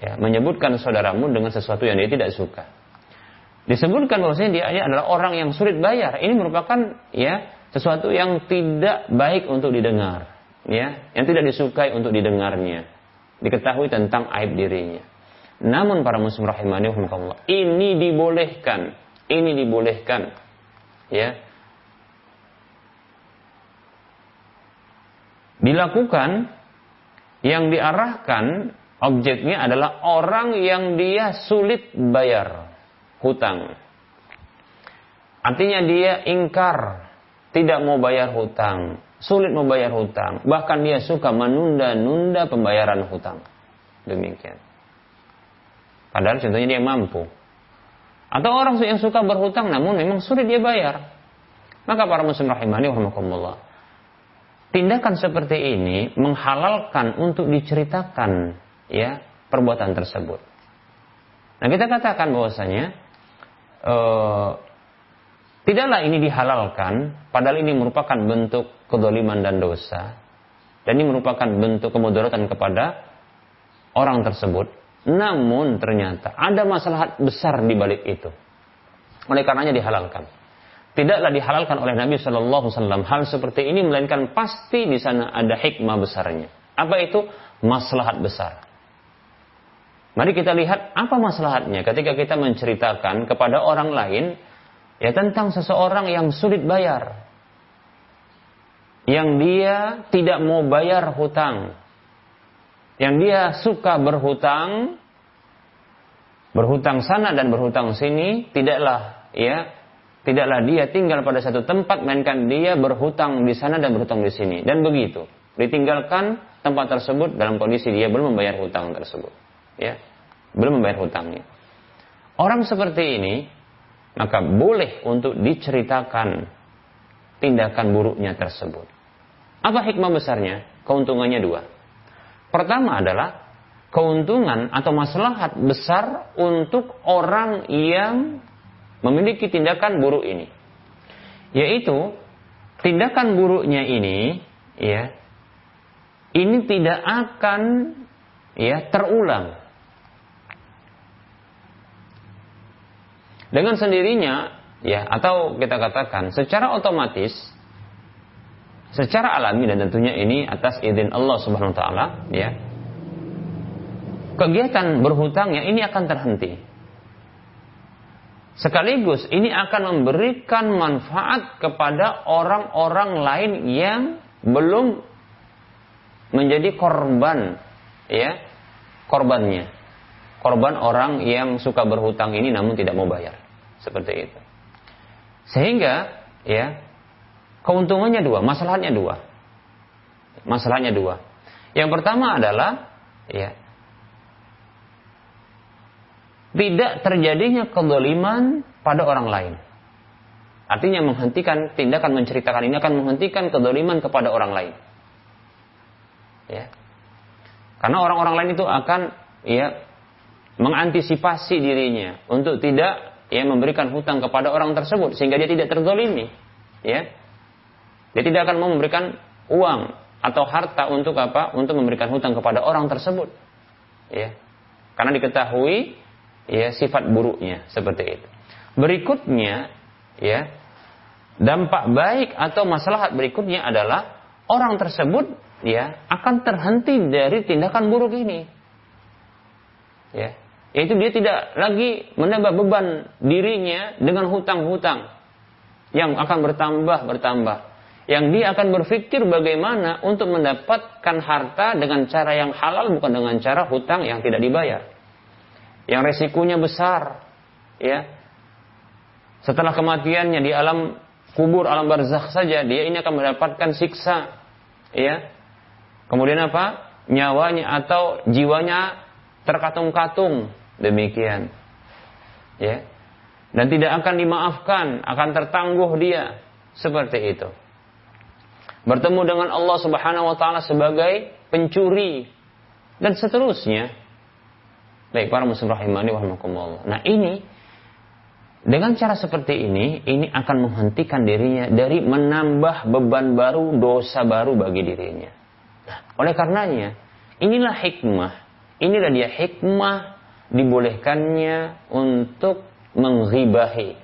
Ya, menyebutkan saudaramu dengan sesuatu yang dia tidak suka. Disebutkan bahwasanya dia adalah orang yang sulit bayar. Ini merupakan ya sesuatu yang tidak baik untuk didengar, ya, yang tidak disukai untuk didengarnya, diketahui tentang aib dirinya. Namun para muslim rahimani ini dibolehkan, ini dibolehkan. ya dilakukan yang diarahkan objeknya adalah orang yang dia sulit bayar hutang. Artinya dia ingkar, tidak mau bayar hutang, sulit membayar hutang, bahkan dia suka menunda-nunda pembayaran hutang. Demikian. Padahal contohnya dia mampu. Atau orang yang suka berhutang namun memang sulit dia bayar. Maka para muslim rahimani warahmatullah. Tindakan seperti ini menghalalkan untuk diceritakan ya perbuatan tersebut. Nah kita katakan bahwasanya uh, tidaklah ini dihalalkan, padahal ini merupakan bentuk kedoliman dan dosa, dan ini merupakan bentuk kemudaratan kepada orang tersebut. Namun ternyata ada masalah besar di balik itu. Oleh karenanya dihalalkan. Tidaklah dihalalkan oleh Nabi Shallallahu Alaihi Wasallam hal seperti ini melainkan pasti di sana ada hikmah besarnya. Apa itu? Maslahat besar. Mari kita lihat apa maslahatnya ketika kita menceritakan kepada orang lain ya tentang seseorang yang sulit bayar. Yang dia tidak mau bayar hutang yang dia suka berhutang, berhutang sana dan berhutang sini, tidaklah ya, tidaklah dia tinggal pada satu tempat, melainkan dia berhutang di sana dan berhutang di sini dan begitu. Ditinggalkan tempat tersebut dalam kondisi dia belum membayar hutang tersebut, ya, belum membayar hutangnya. Orang seperti ini maka boleh untuk diceritakan tindakan buruknya tersebut. Apa hikmah besarnya? Keuntungannya dua. Pertama adalah keuntungan atau maslahat besar untuk orang yang memiliki tindakan buruk ini. Yaitu tindakan buruknya ini ya ini tidak akan ya terulang. Dengan sendirinya ya atau kita katakan secara otomatis secara alami dan tentunya ini atas izin Allah Subhanahu wa taala ya. Kegiatan berhutangnya ini akan terhenti. Sekaligus ini akan memberikan manfaat kepada orang-orang lain yang belum menjadi korban ya korbannya korban orang yang suka berhutang ini namun tidak mau bayar seperti itu sehingga ya Keuntungannya dua, masalahnya dua. Masalahnya dua. Yang pertama adalah ya tidak terjadinya kedoliman pada orang lain. Artinya menghentikan tindakan menceritakan ini akan menghentikan kedoliman kepada orang lain. Ya. Karena orang-orang lain itu akan ya mengantisipasi dirinya untuk tidak ya memberikan hutang kepada orang tersebut sehingga dia tidak terzolimi. Ya. Dia tidak akan memberikan uang atau harta untuk apa? Untuk memberikan hutang kepada orang tersebut. Ya. Karena diketahui ya sifat buruknya seperti itu. Berikutnya ya dampak baik atau masalah berikutnya adalah orang tersebut ya akan terhenti dari tindakan buruk ini. Ya, yaitu dia tidak lagi menambah beban dirinya dengan hutang-hutang yang akan bertambah bertambah yang dia akan berpikir bagaimana untuk mendapatkan harta dengan cara yang halal bukan dengan cara hutang yang tidak dibayar. Yang resikonya besar, ya. Setelah kematiannya di alam kubur, alam barzakh saja dia ini akan mendapatkan siksa, ya. Kemudian apa? Nyawanya atau jiwanya terkatung-katung demikian. Ya. Dan tidak akan dimaafkan, akan tertangguh dia seperti itu bertemu dengan Allah Subhanahu wa taala sebagai pencuri dan seterusnya. Baik para muslim rahimani wa Nah, ini dengan cara seperti ini, ini akan menghentikan dirinya dari menambah beban baru, dosa baru bagi dirinya. Nah, oleh karenanya, inilah hikmah. Inilah dia hikmah dibolehkannya untuk menghibahi,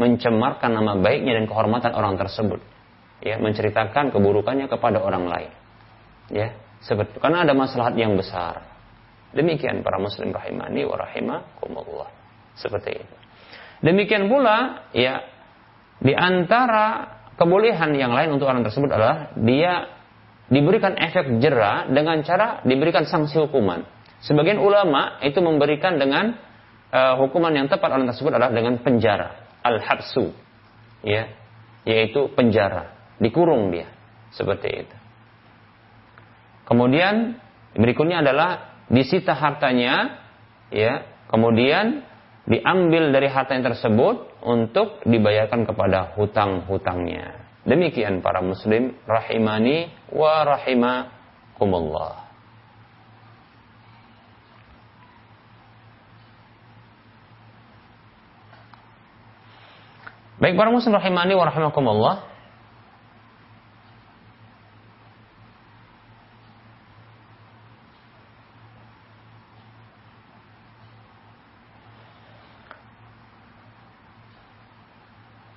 mencemarkan nama baiknya dan kehormatan orang tersebut ya menceritakan keburukannya kepada orang lain. Ya, seperti karena ada masalah yang besar. Demikian para muslim rahimani wa rahimakumullah. Seperti itu. Demikian pula ya Di antara kebolehan yang lain untuk orang tersebut adalah dia diberikan efek jera dengan cara diberikan sanksi hukuman. Sebagian ulama itu memberikan dengan uh, hukuman yang tepat orang tersebut adalah dengan penjara, al-habsu. Ya, yaitu penjara, dikurung dia. Seperti itu. Kemudian berikutnya adalah disita hartanya ya, kemudian diambil dari harta yang tersebut untuk dibayarkan kepada hutang-hutangnya. Demikian para muslim rahimani wa rahimakumullah. Baik para muslim rahimani wa rahimakumullah.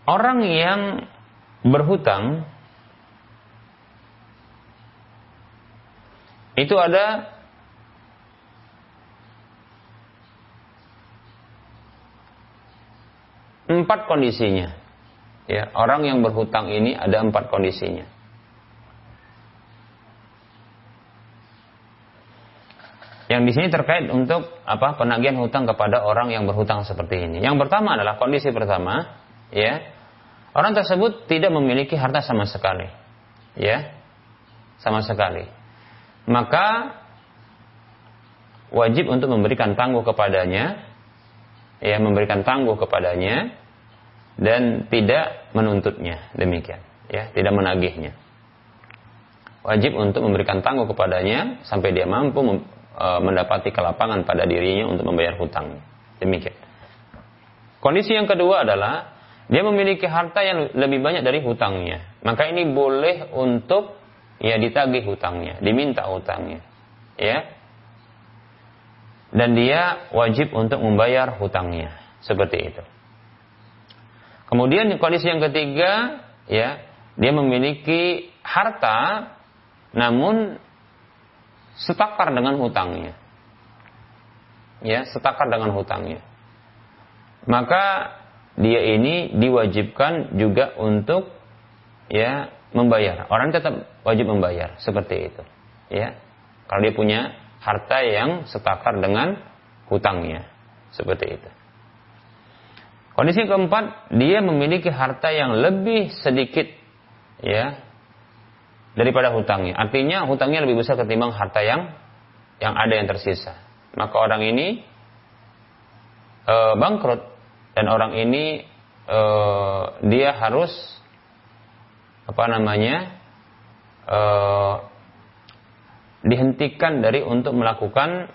Orang yang berhutang itu ada empat kondisinya. Ya, orang yang berhutang ini ada empat kondisinya. Yang di sini terkait untuk apa penagihan hutang kepada orang yang berhutang seperti ini. Yang pertama adalah kondisi pertama, ya, orang tersebut tidak memiliki harta sama sekali, ya, sama sekali. Maka wajib untuk memberikan tangguh kepadanya, ya, memberikan tangguh kepadanya, dan tidak menuntutnya. Demikian. Ya tidak menagihnya. Wajib untuk memberikan tangguh kepadanya sampai dia mampu e, mendapati kelapangan pada dirinya untuk membayar hutangnya demikian. Kondisi yang kedua adalah dia memiliki harta yang lebih banyak dari hutangnya. Maka ini boleh untuk ya ditagih hutangnya diminta hutangnya. Ya. Dan dia wajib untuk membayar hutangnya. Seperti itu Kemudian kondisi yang ketiga, ya, dia memiliki harta namun setakar dengan hutangnya. Ya, setakar dengan hutangnya. Maka dia ini diwajibkan juga untuk ya membayar. Orang tetap wajib membayar seperti itu. Ya. Kalau dia punya harta yang setakar dengan hutangnya. Seperti itu. Kondisi keempat, dia memiliki harta yang lebih sedikit ya daripada hutangnya. Artinya hutangnya lebih besar ketimbang harta yang yang ada yang tersisa. Maka orang ini e, bangkrut dan orang ini e, dia harus apa namanya e, dihentikan dari untuk melakukan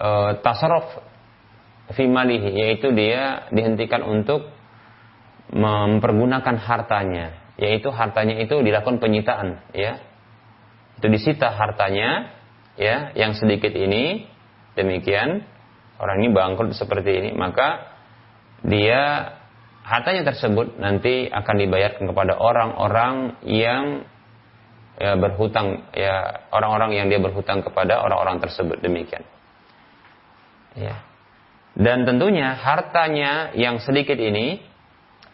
e, tasarruf fimalihi yaitu dia dihentikan untuk mempergunakan hartanya. Yaitu hartanya itu dilakukan penyitaan ya. Itu disita hartanya ya yang sedikit ini. Demikian orang ini bangkrut seperti ini maka dia hartanya tersebut nanti akan dibayarkan kepada orang-orang yang ya, berhutang ya orang-orang yang dia berhutang kepada orang-orang tersebut. Demikian. Ya dan tentunya hartanya yang sedikit ini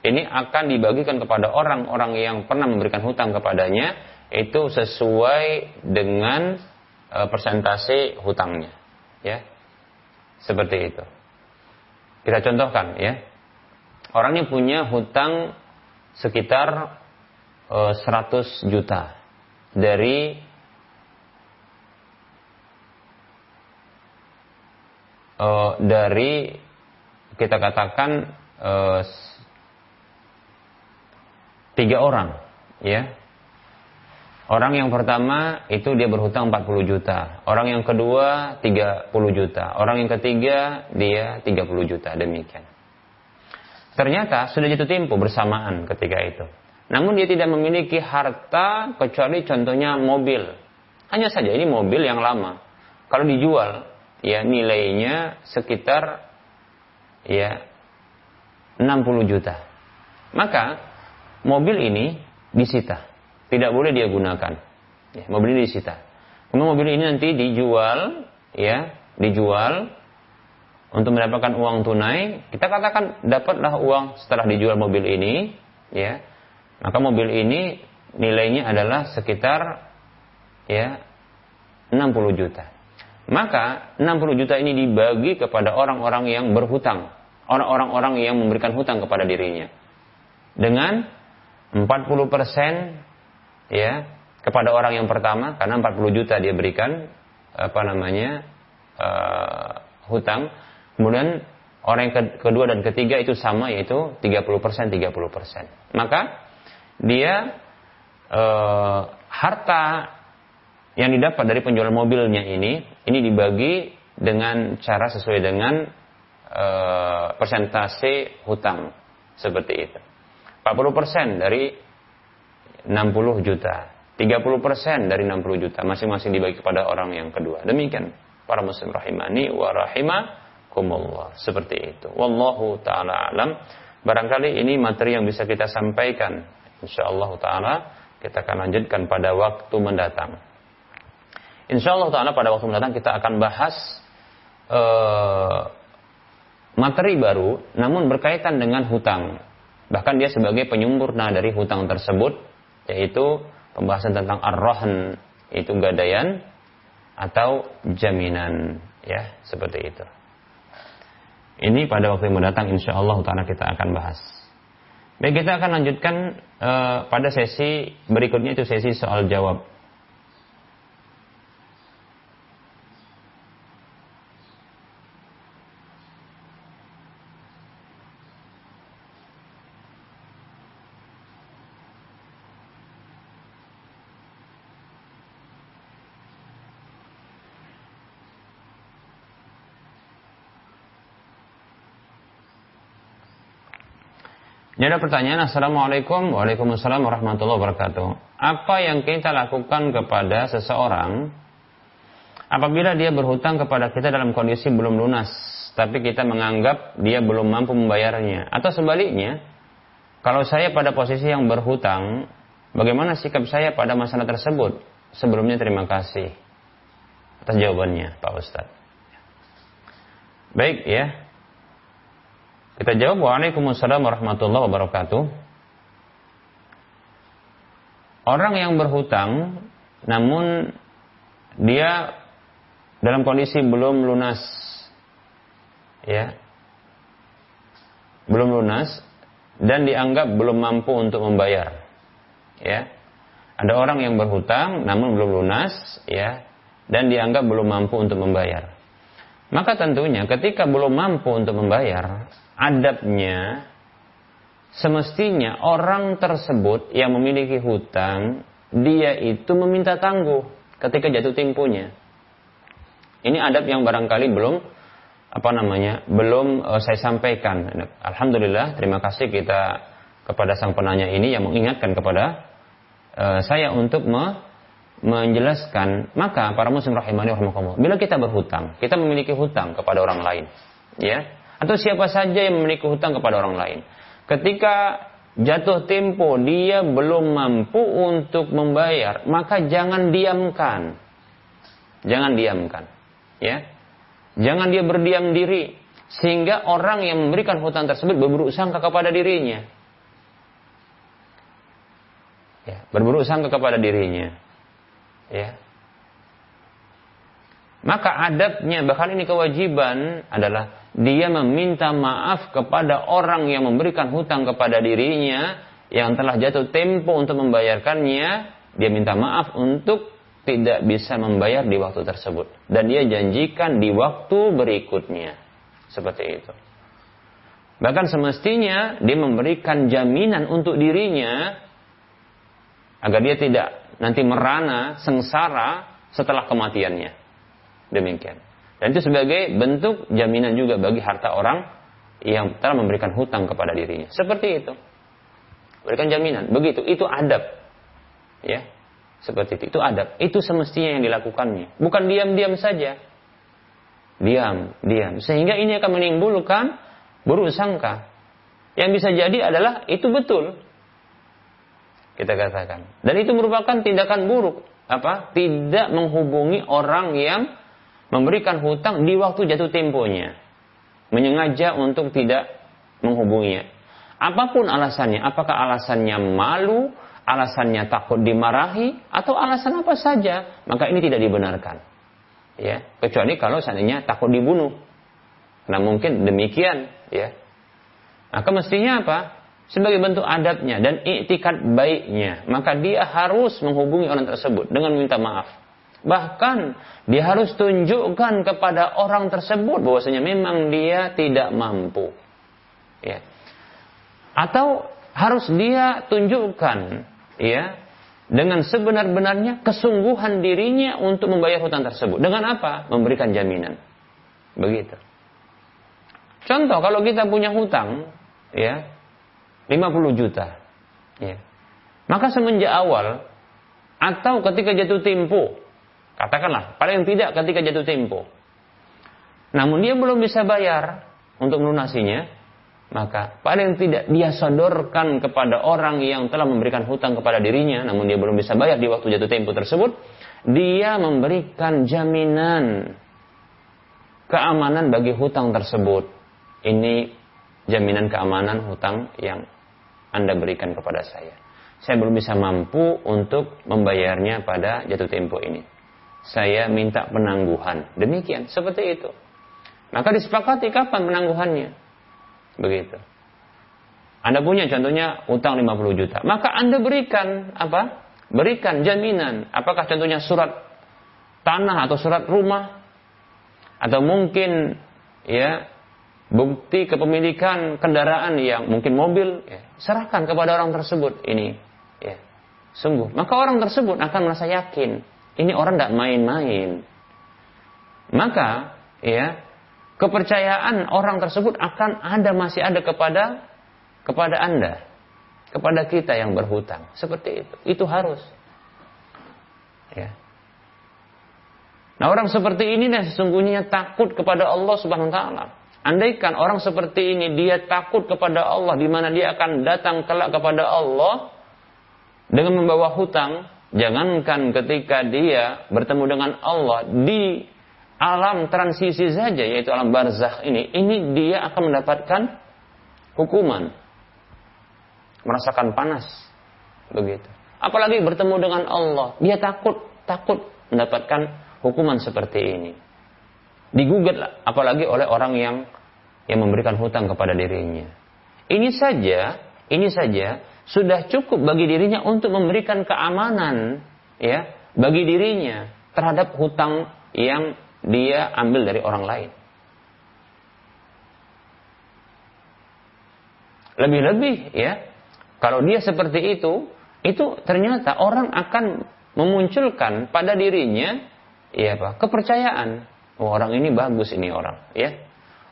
ini akan dibagikan kepada orang-orang yang pernah memberikan hutang kepadanya itu sesuai dengan e, persentase hutangnya ya. Seperti itu. Kita contohkan ya. Orang ini punya hutang sekitar e, 100 juta dari uh, dari kita katakan uh, tiga orang, ya. Orang yang pertama itu dia berhutang 40 juta. Orang yang kedua 30 juta. Orang yang ketiga dia 30 juta. Demikian. Ternyata sudah jatuh tempo bersamaan ketika itu. Namun dia tidak memiliki harta kecuali contohnya mobil. Hanya saja ini mobil yang lama. Kalau dijual ya nilainya sekitar ya 60 juta. Maka mobil ini disita, tidak boleh dia gunakan. Ya, mobil ini disita. Kemudian mobil ini nanti dijual, ya, dijual untuk mendapatkan uang tunai, kita katakan dapatlah uang setelah dijual mobil ini, ya. Maka mobil ini nilainya adalah sekitar ya 60 juta. Maka 60 juta ini dibagi kepada orang-orang yang berhutang, orang-orang yang memberikan hutang kepada dirinya. Dengan 40% ya kepada orang yang pertama karena 40 juta dia berikan apa namanya uh, hutang Kemudian orang yang kedua dan ketiga itu sama yaitu 30% 30%. Maka dia e, harta yang didapat dari penjualan mobilnya ini ini dibagi dengan cara sesuai dengan e, persentase hutang seperti itu. 40% dari 60 juta, 30% dari 60 juta masing-masing dibagi kepada orang yang kedua. Demikian para muslim rahimani wa rahimah Allah Seperti itu. Wallahu taala alam. Barangkali ini materi yang bisa kita sampaikan. Insyaallah taala kita akan lanjutkan pada waktu mendatang. Insyaallah taala pada waktu mendatang kita akan bahas uh, materi baru namun berkaitan dengan hutang. Bahkan dia sebagai penyempurna dari hutang tersebut yaitu pembahasan tentang ar-rahn itu gadaian atau jaminan ya seperti itu. Ini pada waktu yang mendatang insya Allah taala kita akan bahas. Baik, kita akan lanjutkan uh, pada sesi berikutnya itu sesi soal jawab. Ini ada pertanyaan, Assalamualaikum Waalaikumsalam warahmatullahi wabarakatuh. Apa yang kita lakukan kepada seseorang apabila dia berhutang kepada kita dalam kondisi belum lunas, tapi kita menganggap dia belum mampu membayarnya? Atau sebaliknya, kalau saya pada posisi yang berhutang, bagaimana sikap saya pada masalah tersebut? Sebelumnya terima kasih atas jawabannya, Pak Ustadz. Baik ya, kita jawab Waalaikumsalam warahmatullahi wabarakatuh. Orang yang berhutang namun dia dalam kondisi belum lunas ya. Belum lunas dan dianggap belum mampu untuk membayar. Ya. Ada orang yang berhutang namun belum lunas ya dan dianggap belum mampu untuk membayar. Maka tentunya ketika belum mampu untuk membayar, adabnya semestinya orang tersebut yang memiliki hutang dia itu meminta tangguh ketika jatuh temponya. Ini adab yang barangkali belum apa namanya belum uh, saya sampaikan. Alhamdulillah terima kasih kita kepada sang penanya ini yang mengingatkan kepada uh, saya untuk me menjelaskan maka para muslim rahimani rahimakumullah bila kita berhutang kita memiliki hutang kepada orang lain ya atau siapa saja yang memiliki hutang kepada orang lain. Ketika jatuh tempo dia belum mampu untuk membayar, maka jangan diamkan. Jangan diamkan. Ya. Jangan dia berdiam diri sehingga orang yang memberikan hutang tersebut berburuk sangka kepada dirinya. Ya, berburuk sangka kepada dirinya. Ya. Maka adabnya, bahkan ini kewajiban adalah dia meminta maaf kepada orang yang memberikan hutang kepada dirinya yang telah jatuh tempo untuk membayarkannya, dia minta maaf untuk tidak bisa membayar di waktu tersebut dan dia janjikan di waktu berikutnya. Seperti itu. Bahkan semestinya dia memberikan jaminan untuk dirinya agar dia tidak nanti merana sengsara setelah kematiannya. Demikian. Dan itu sebagai bentuk jaminan juga bagi harta orang yang telah memberikan hutang kepada dirinya. Seperti itu. Berikan jaminan. Begitu. Itu adab. Ya. Seperti itu. Itu adab. Itu semestinya yang dilakukannya. Bukan diam-diam saja. Diam, diam. Sehingga ini akan menimbulkan buruk sangka. Yang bisa jadi adalah itu betul. Kita katakan. Dan itu merupakan tindakan buruk. Apa? Tidak menghubungi orang yang memberikan hutang di waktu jatuh temponya. menyengaja untuk tidak menghubunginya. Apa pun alasannya, apakah alasannya malu, alasannya takut dimarahi, atau alasan apa saja, maka ini tidak dibenarkan. Ya, kecuali kalau seandainya takut dibunuh. Nah mungkin demikian, ya. Maka mestinya apa? Sebagai bentuk adabnya dan iktikat baiknya, maka dia harus menghubungi orang tersebut dengan minta maaf. Bahkan dia harus tunjukkan kepada orang tersebut bahwasanya memang dia tidak mampu. Ya. Atau harus dia tunjukkan ya dengan sebenar-benarnya kesungguhan dirinya untuk membayar hutang tersebut. Dengan apa? Memberikan jaminan. Begitu. Contoh kalau kita punya hutang ya 50 juta. Ya. Maka semenjak awal atau ketika jatuh tempo, katakanlah paling tidak ketika jatuh tempo. Namun dia belum bisa bayar untuk melunasinya, maka paling tidak dia sodorkan kepada orang yang telah memberikan hutang kepada dirinya, namun dia belum bisa bayar di waktu jatuh tempo tersebut, dia memberikan jaminan keamanan bagi hutang tersebut. Ini jaminan keamanan hutang yang anda berikan kepada saya. Saya belum bisa mampu untuk membayarnya pada jatuh tempo ini. Saya minta penangguhan. Demikian, seperti itu. Maka disepakati kapan penangguhannya. Begitu. Anda punya contohnya utang 50 juta. Maka Anda berikan apa? Berikan jaminan. Apakah contohnya surat tanah atau surat rumah atau mungkin ya bukti kepemilikan kendaraan yang mungkin mobil, ya, serahkan kepada orang tersebut ini. Ya, sungguh. Maka orang tersebut akan merasa yakin, ini orang tidak main-main. Maka, ya, kepercayaan orang tersebut akan ada masih ada kepada kepada anda, kepada kita yang berhutang. Seperti itu. Itu harus. Ya. Nah orang seperti ini nih sesungguhnya takut kepada Allah Subhanahu Wa Taala. Andaikan orang seperti ini dia takut kepada Allah di mana dia akan datang kelak kepada Allah dengan membawa hutang, jangankan ketika dia bertemu dengan Allah di alam transisi saja yaitu alam barzakh ini, ini dia akan mendapatkan hukuman. Merasakan panas. Begitu. Apalagi bertemu dengan Allah, dia takut takut mendapatkan hukuman seperti ini digugat apalagi oleh orang yang yang memberikan hutang kepada dirinya. Ini saja, ini saja sudah cukup bagi dirinya untuk memberikan keamanan ya bagi dirinya terhadap hutang yang dia ambil dari orang lain. Lebih-lebih ya, kalau dia seperti itu, itu ternyata orang akan memunculkan pada dirinya ya apa? kepercayaan. Oh, orang ini bagus ini orang, ya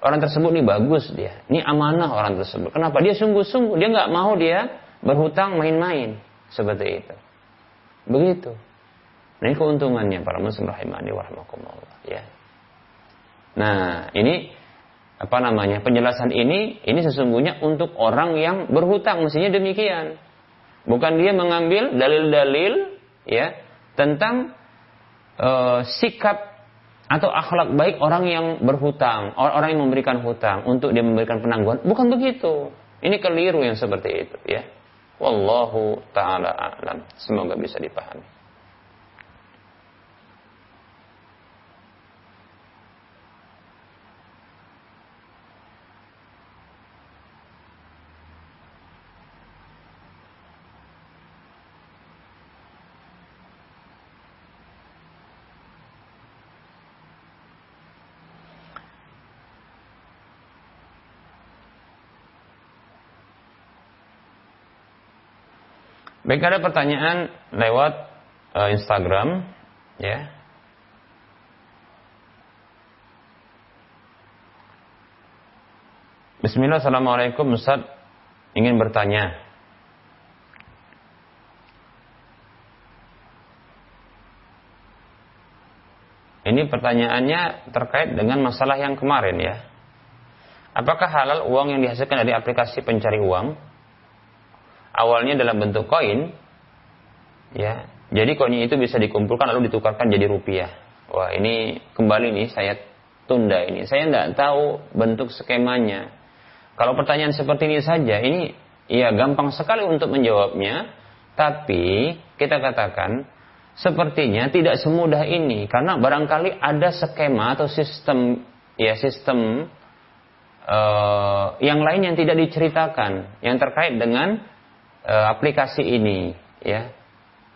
orang tersebut ini bagus dia, ini amanah orang tersebut. Kenapa? Dia sungguh-sungguh, dia nggak mau dia berhutang main-main seperti itu. Begitu. Nah, ini keuntungannya para muslim rahimani warahmatullah ya. Nah, ini apa namanya? Penjelasan ini ini sesungguhnya untuk orang yang berhutang mestinya demikian. Bukan dia mengambil dalil-dalil ya tentang uh, sikap atau akhlak baik orang yang berhutang, orang yang memberikan hutang untuk dia memberikan penangguhan. Bukan begitu. Ini keliru yang seperti itu, ya. Wallahu taala a'lam. Semoga bisa dipahami. Baik ada pertanyaan lewat uh, Instagram, ya. Bismillah, Assalamualaikum Ustaz. Ingin bertanya. Ini pertanyaannya terkait dengan masalah yang kemarin ya. Apakah halal uang yang dihasilkan dari aplikasi pencari uang awalnya dalam bentuk koin, ya, jadi koinnya itu bisa dikumpulkan lalu ditukarkan jadi rupiah. Wah ini kembali nih saya tunda ini? Saya tidak tahu bentuk skemanya. Kalau pertanyaan seperti ini saja, ini ya gampang sekali untuk menjawabnya. Tapi kita katakan sepertinya tidak semudah ini karena barangkali ada skema atau sistem ya sistem uh, yang lain yang tidak diceritakan yang terkait dengan uh, aplikasi ini ya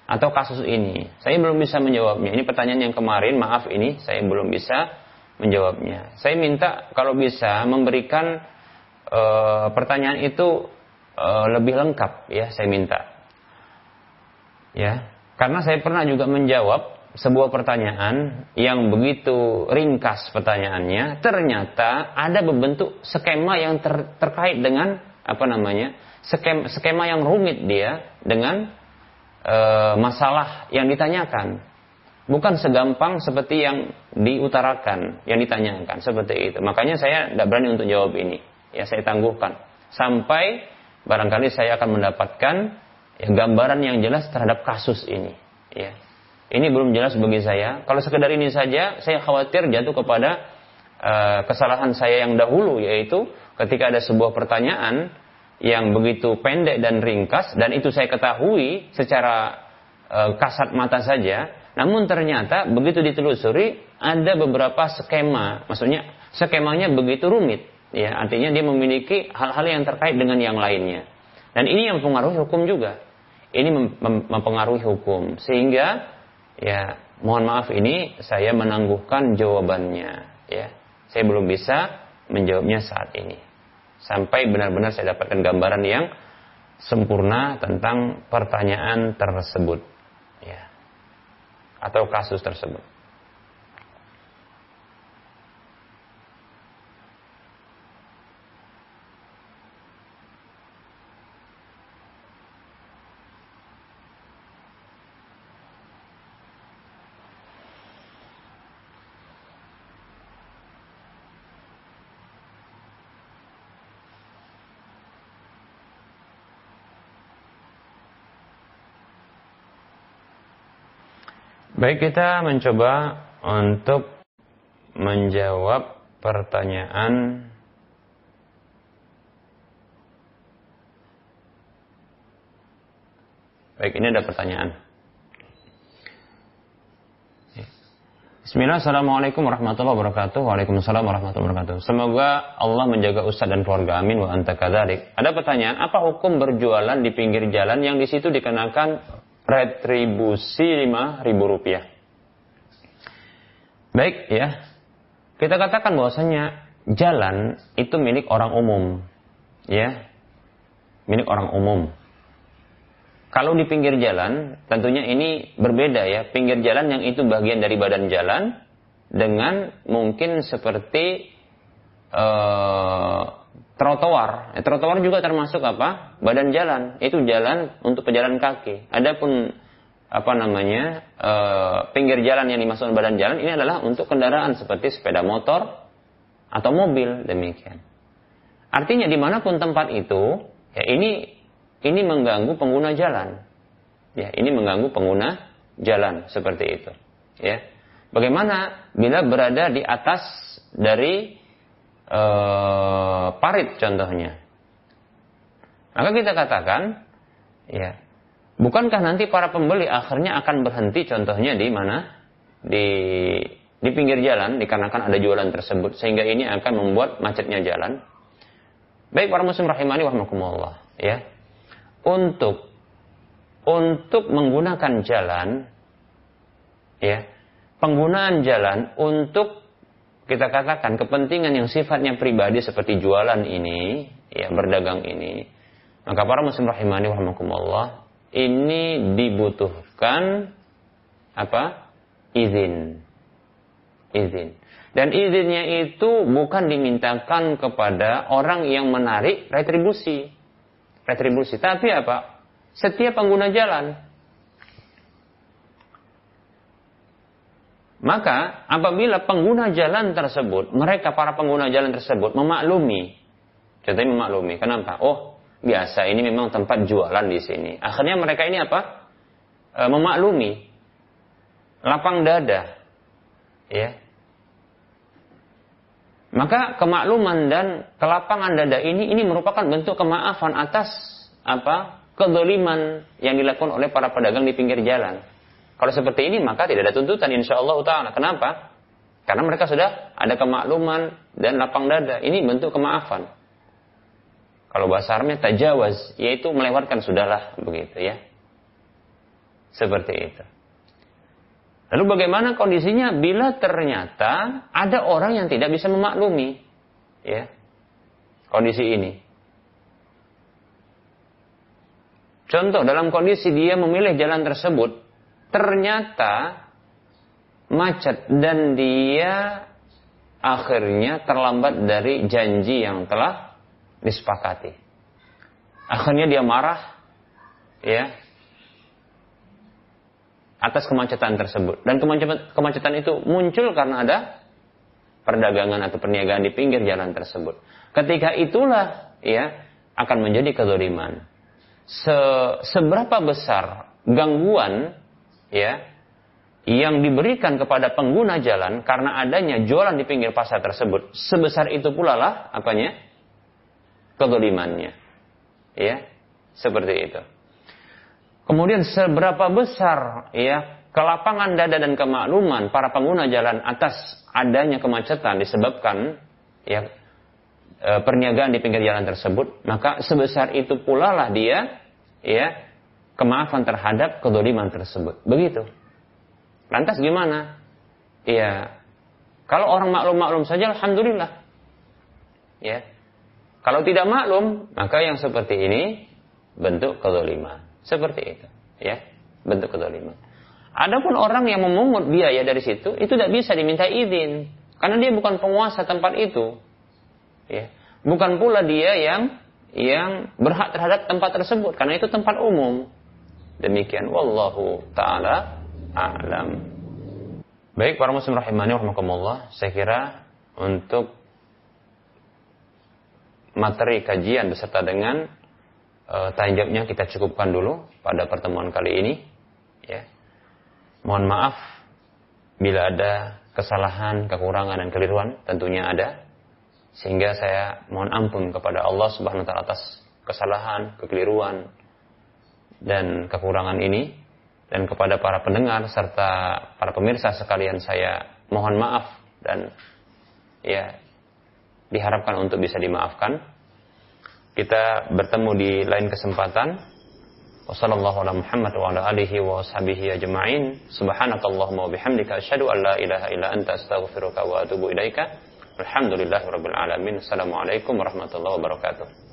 atau kasus ini. Saya belum bisa menjawabnya. Ini pertanyaan yang kemarin, maaf ini saya belum bisa menjawabnya. Saya minta kalau bisa memberikan uh, pertanyaan itu uh, lebih lengkap ya, saya minta. Ya, karena saya pernah juga menjawab sebuah pertanyaan yang begitu ringkas pertanyaannya, ternyata ada berbentuk skema yang ter, terkait dengan apa namanya? Skema, skema yang rumit dia dengan e, masalah yang ditanyakan. Bukan segampang seperti yang diutarakan, yang ditanyakan seperti itu. Makanya saya tidak berani untuk jawab ini. Ya saya tangguhkan sampai barangkali saya akan mendapatkan ya, gambaran yang jelas terhadap kasus ini. Ya. Ini belum jelas bagi saya. Kalau sekedar ini saja, saya khawatir jatuh kepada uh, kesalahan saya yang dahulu, yaitu ketika ada sebuah pertanyaan yang begitu pendek dan ringkas dan itu saya ketahui secara e, kasat mata saja namun ternyata begitu ditelusuri ada beberapa skema. Maksudnya skemanya begitu rumit ya. Artinya dia memiliki hal-hal yang terkait dengan yang lainnya. Dan ini yang mempengaruhi hukum juga. Ini mem mempengaruhi hukum. Sehingga ya mohon maaf ini saya menangguhkan jawabannya ya. Saya belum bisa menjawabnya saat ini sampai benar-benar saya dapatkan gambaran yang sempurna tentang pertanyaan tersebut. Ya. Atau kasus tersebut Baik kita mencoba untuk menjawab pertanyaan Baik, ini ada pertanyaan. Bismillah, Assalamualaikum warahmatullahi wabarakatuh. Waalaikumsalam warahmatullahi wabarakatuh. Semoga Allah menjaga Ustaz dan keluarga. Amin wa anta kadalik. Ada pertanyaan, apa hukum berjualan di pinggir jalan yang di situ dikenakan retribusi lima ribu rupiah. Baik ya, kita katakan bahwasanya jalan itu milik orang umum, ya, milik orang umum. Kalau di pinggir jalan, tentunya ini berbeda ya. Pinggir jalan yang itu bagian dari badan jalan dengan mungkin seperti uh, trotoar. Eh, trotoar juga termasuk apa? Badan jalan. Itu jalan untuk pejalan kaki. Adapun apa namanya e, pinggir jalan yang dimasukkan badan jalan ini adalah untuk kendaraan seperti sepeda motor atau mobil demikian. Artinya di mana pun tempat itu, ya ini ini mengganggu pengguna jalan. Ya, ini mengganggu pengguna jalan seperti itu. Ya, bagaimana bila berada di atas dari uh, parit contohnya. Maka kita katakan, ya, bukankah nanti para pembeli akhirnya akan berhenti contohnya di mana? Di di pinggir jalan dikarenakan ada jualan tersebut sehingga ini akan membuat macetnya jalan. Baik para muslim rahimani warahmatullah, ya. Untuk untuk menggunakan jalan ya, penggunaan jalan untuk kita katakan kepentingan yang sifatnya pribadi seperti jualan ini, ya berdagang ini, maka para muslim rahimani rahimakumullah ini dibutuhkan apa? izin. Izin. Dan izinnya itu bukan dimintakan kepada orang yang menarik retribusi. Retribusi. Tapi apa? Setiap pengguna jalan. Maka apabila pengguna jalan tersebut, mereka para pengguna jalan tersebut memaklumi, contohnya memaklumi, kenapa? Oh, biasa ini memang tempat jualan di sini. Akhirnya mereka ini apa? E, memaklumi, lapang dada, ya. Maka kemakluman dan kelapangan dada ini ini merupakan bentuk kemaafan atas apa kedoliman yang dilakukan oleh para pedagang di pinggir jalan. Kalau seperti ini maka tidak ada tuntutan insya Allah taala. Kenapa? Karena mereka sudah ada kemakluman dan lapang dada. Ini bentuk kemaafan. Kalau bahasa Arabnya tajawaz, yaitu melewatkan sudahlah begitu ya. Seperti itu. Lalu bagaimana kondisinya bila ternyata ada orang yang tidak bisa memaklumi ya kondisi ini? Contoh dalam kondisi dia memilih jalan tersebut, ternyata macet dan dia akhirnya terlambat dari janji yang telah disepakati. Akhirnya dia marah, ya, atas kemacetan tersebut. Dan kemacetan, itu muncul karena ada perdagangan atau perniagaan di pinggir jalan tersebut. Ketika itulah, ya, akan menjadi kezaliman se seberapa besar gangguan ya. Yang diberikan kepada pengguna jalan karena adanya jualan di pinggir pasar tersebut sebesar itu pula lah apanya? Kedolimannya ya seperti itu. Kemudian seberapa besar ya kelapangan dada dan kemakluman para pengguna jalan atas adanya kemacetan disebabkan ya e, perniagaan di pinggir jalan tersebut, maka sebesar itu pula lah dia ya kemaafan terhadap kedoliman tersebut. Begitu. Lantas gimana? Ya, kalau orang maklum-maklum saja, alhamdulillah. Ya, kalau tidak maklum, maka yang seperti ini bentuk kedoliman. Seperti itu, ya, bentuk kedoliman. Adapun orang yang memungut biaya dari situ, itu tidak bisa diminta izin, karena dia bukan penguasa tempat itu. Ya, bukan pula dia yang yang berhak terhadap tempat tersebut karena itu tempat umum. Demikian wallahu taala a'lam. Baik para muslim rahimani rahimakumullah, saya kira untuk materi kajian beserta dengan uh, tanya kita cukupkan dulu pada pertemuan kali ini ya. Mohon maaf bila ada kesalahan, kekurangan dan keliruan tentunya ada sehingga saya mohon ampun kepada Allah Subhanahu wa taala atas kesalahan, kekeliruan dan kekurangan ini dan kepada para pendengar serta para pemirsa sekalian saya mohon maaf dan ya diharapkan untuk bisa dimaafkan. Kita bertemu di lain kesempatan. Wassalamualaikum warahmatullahi wabarakatuh. Assalamualaikum warahmatullahi wabarakatuh.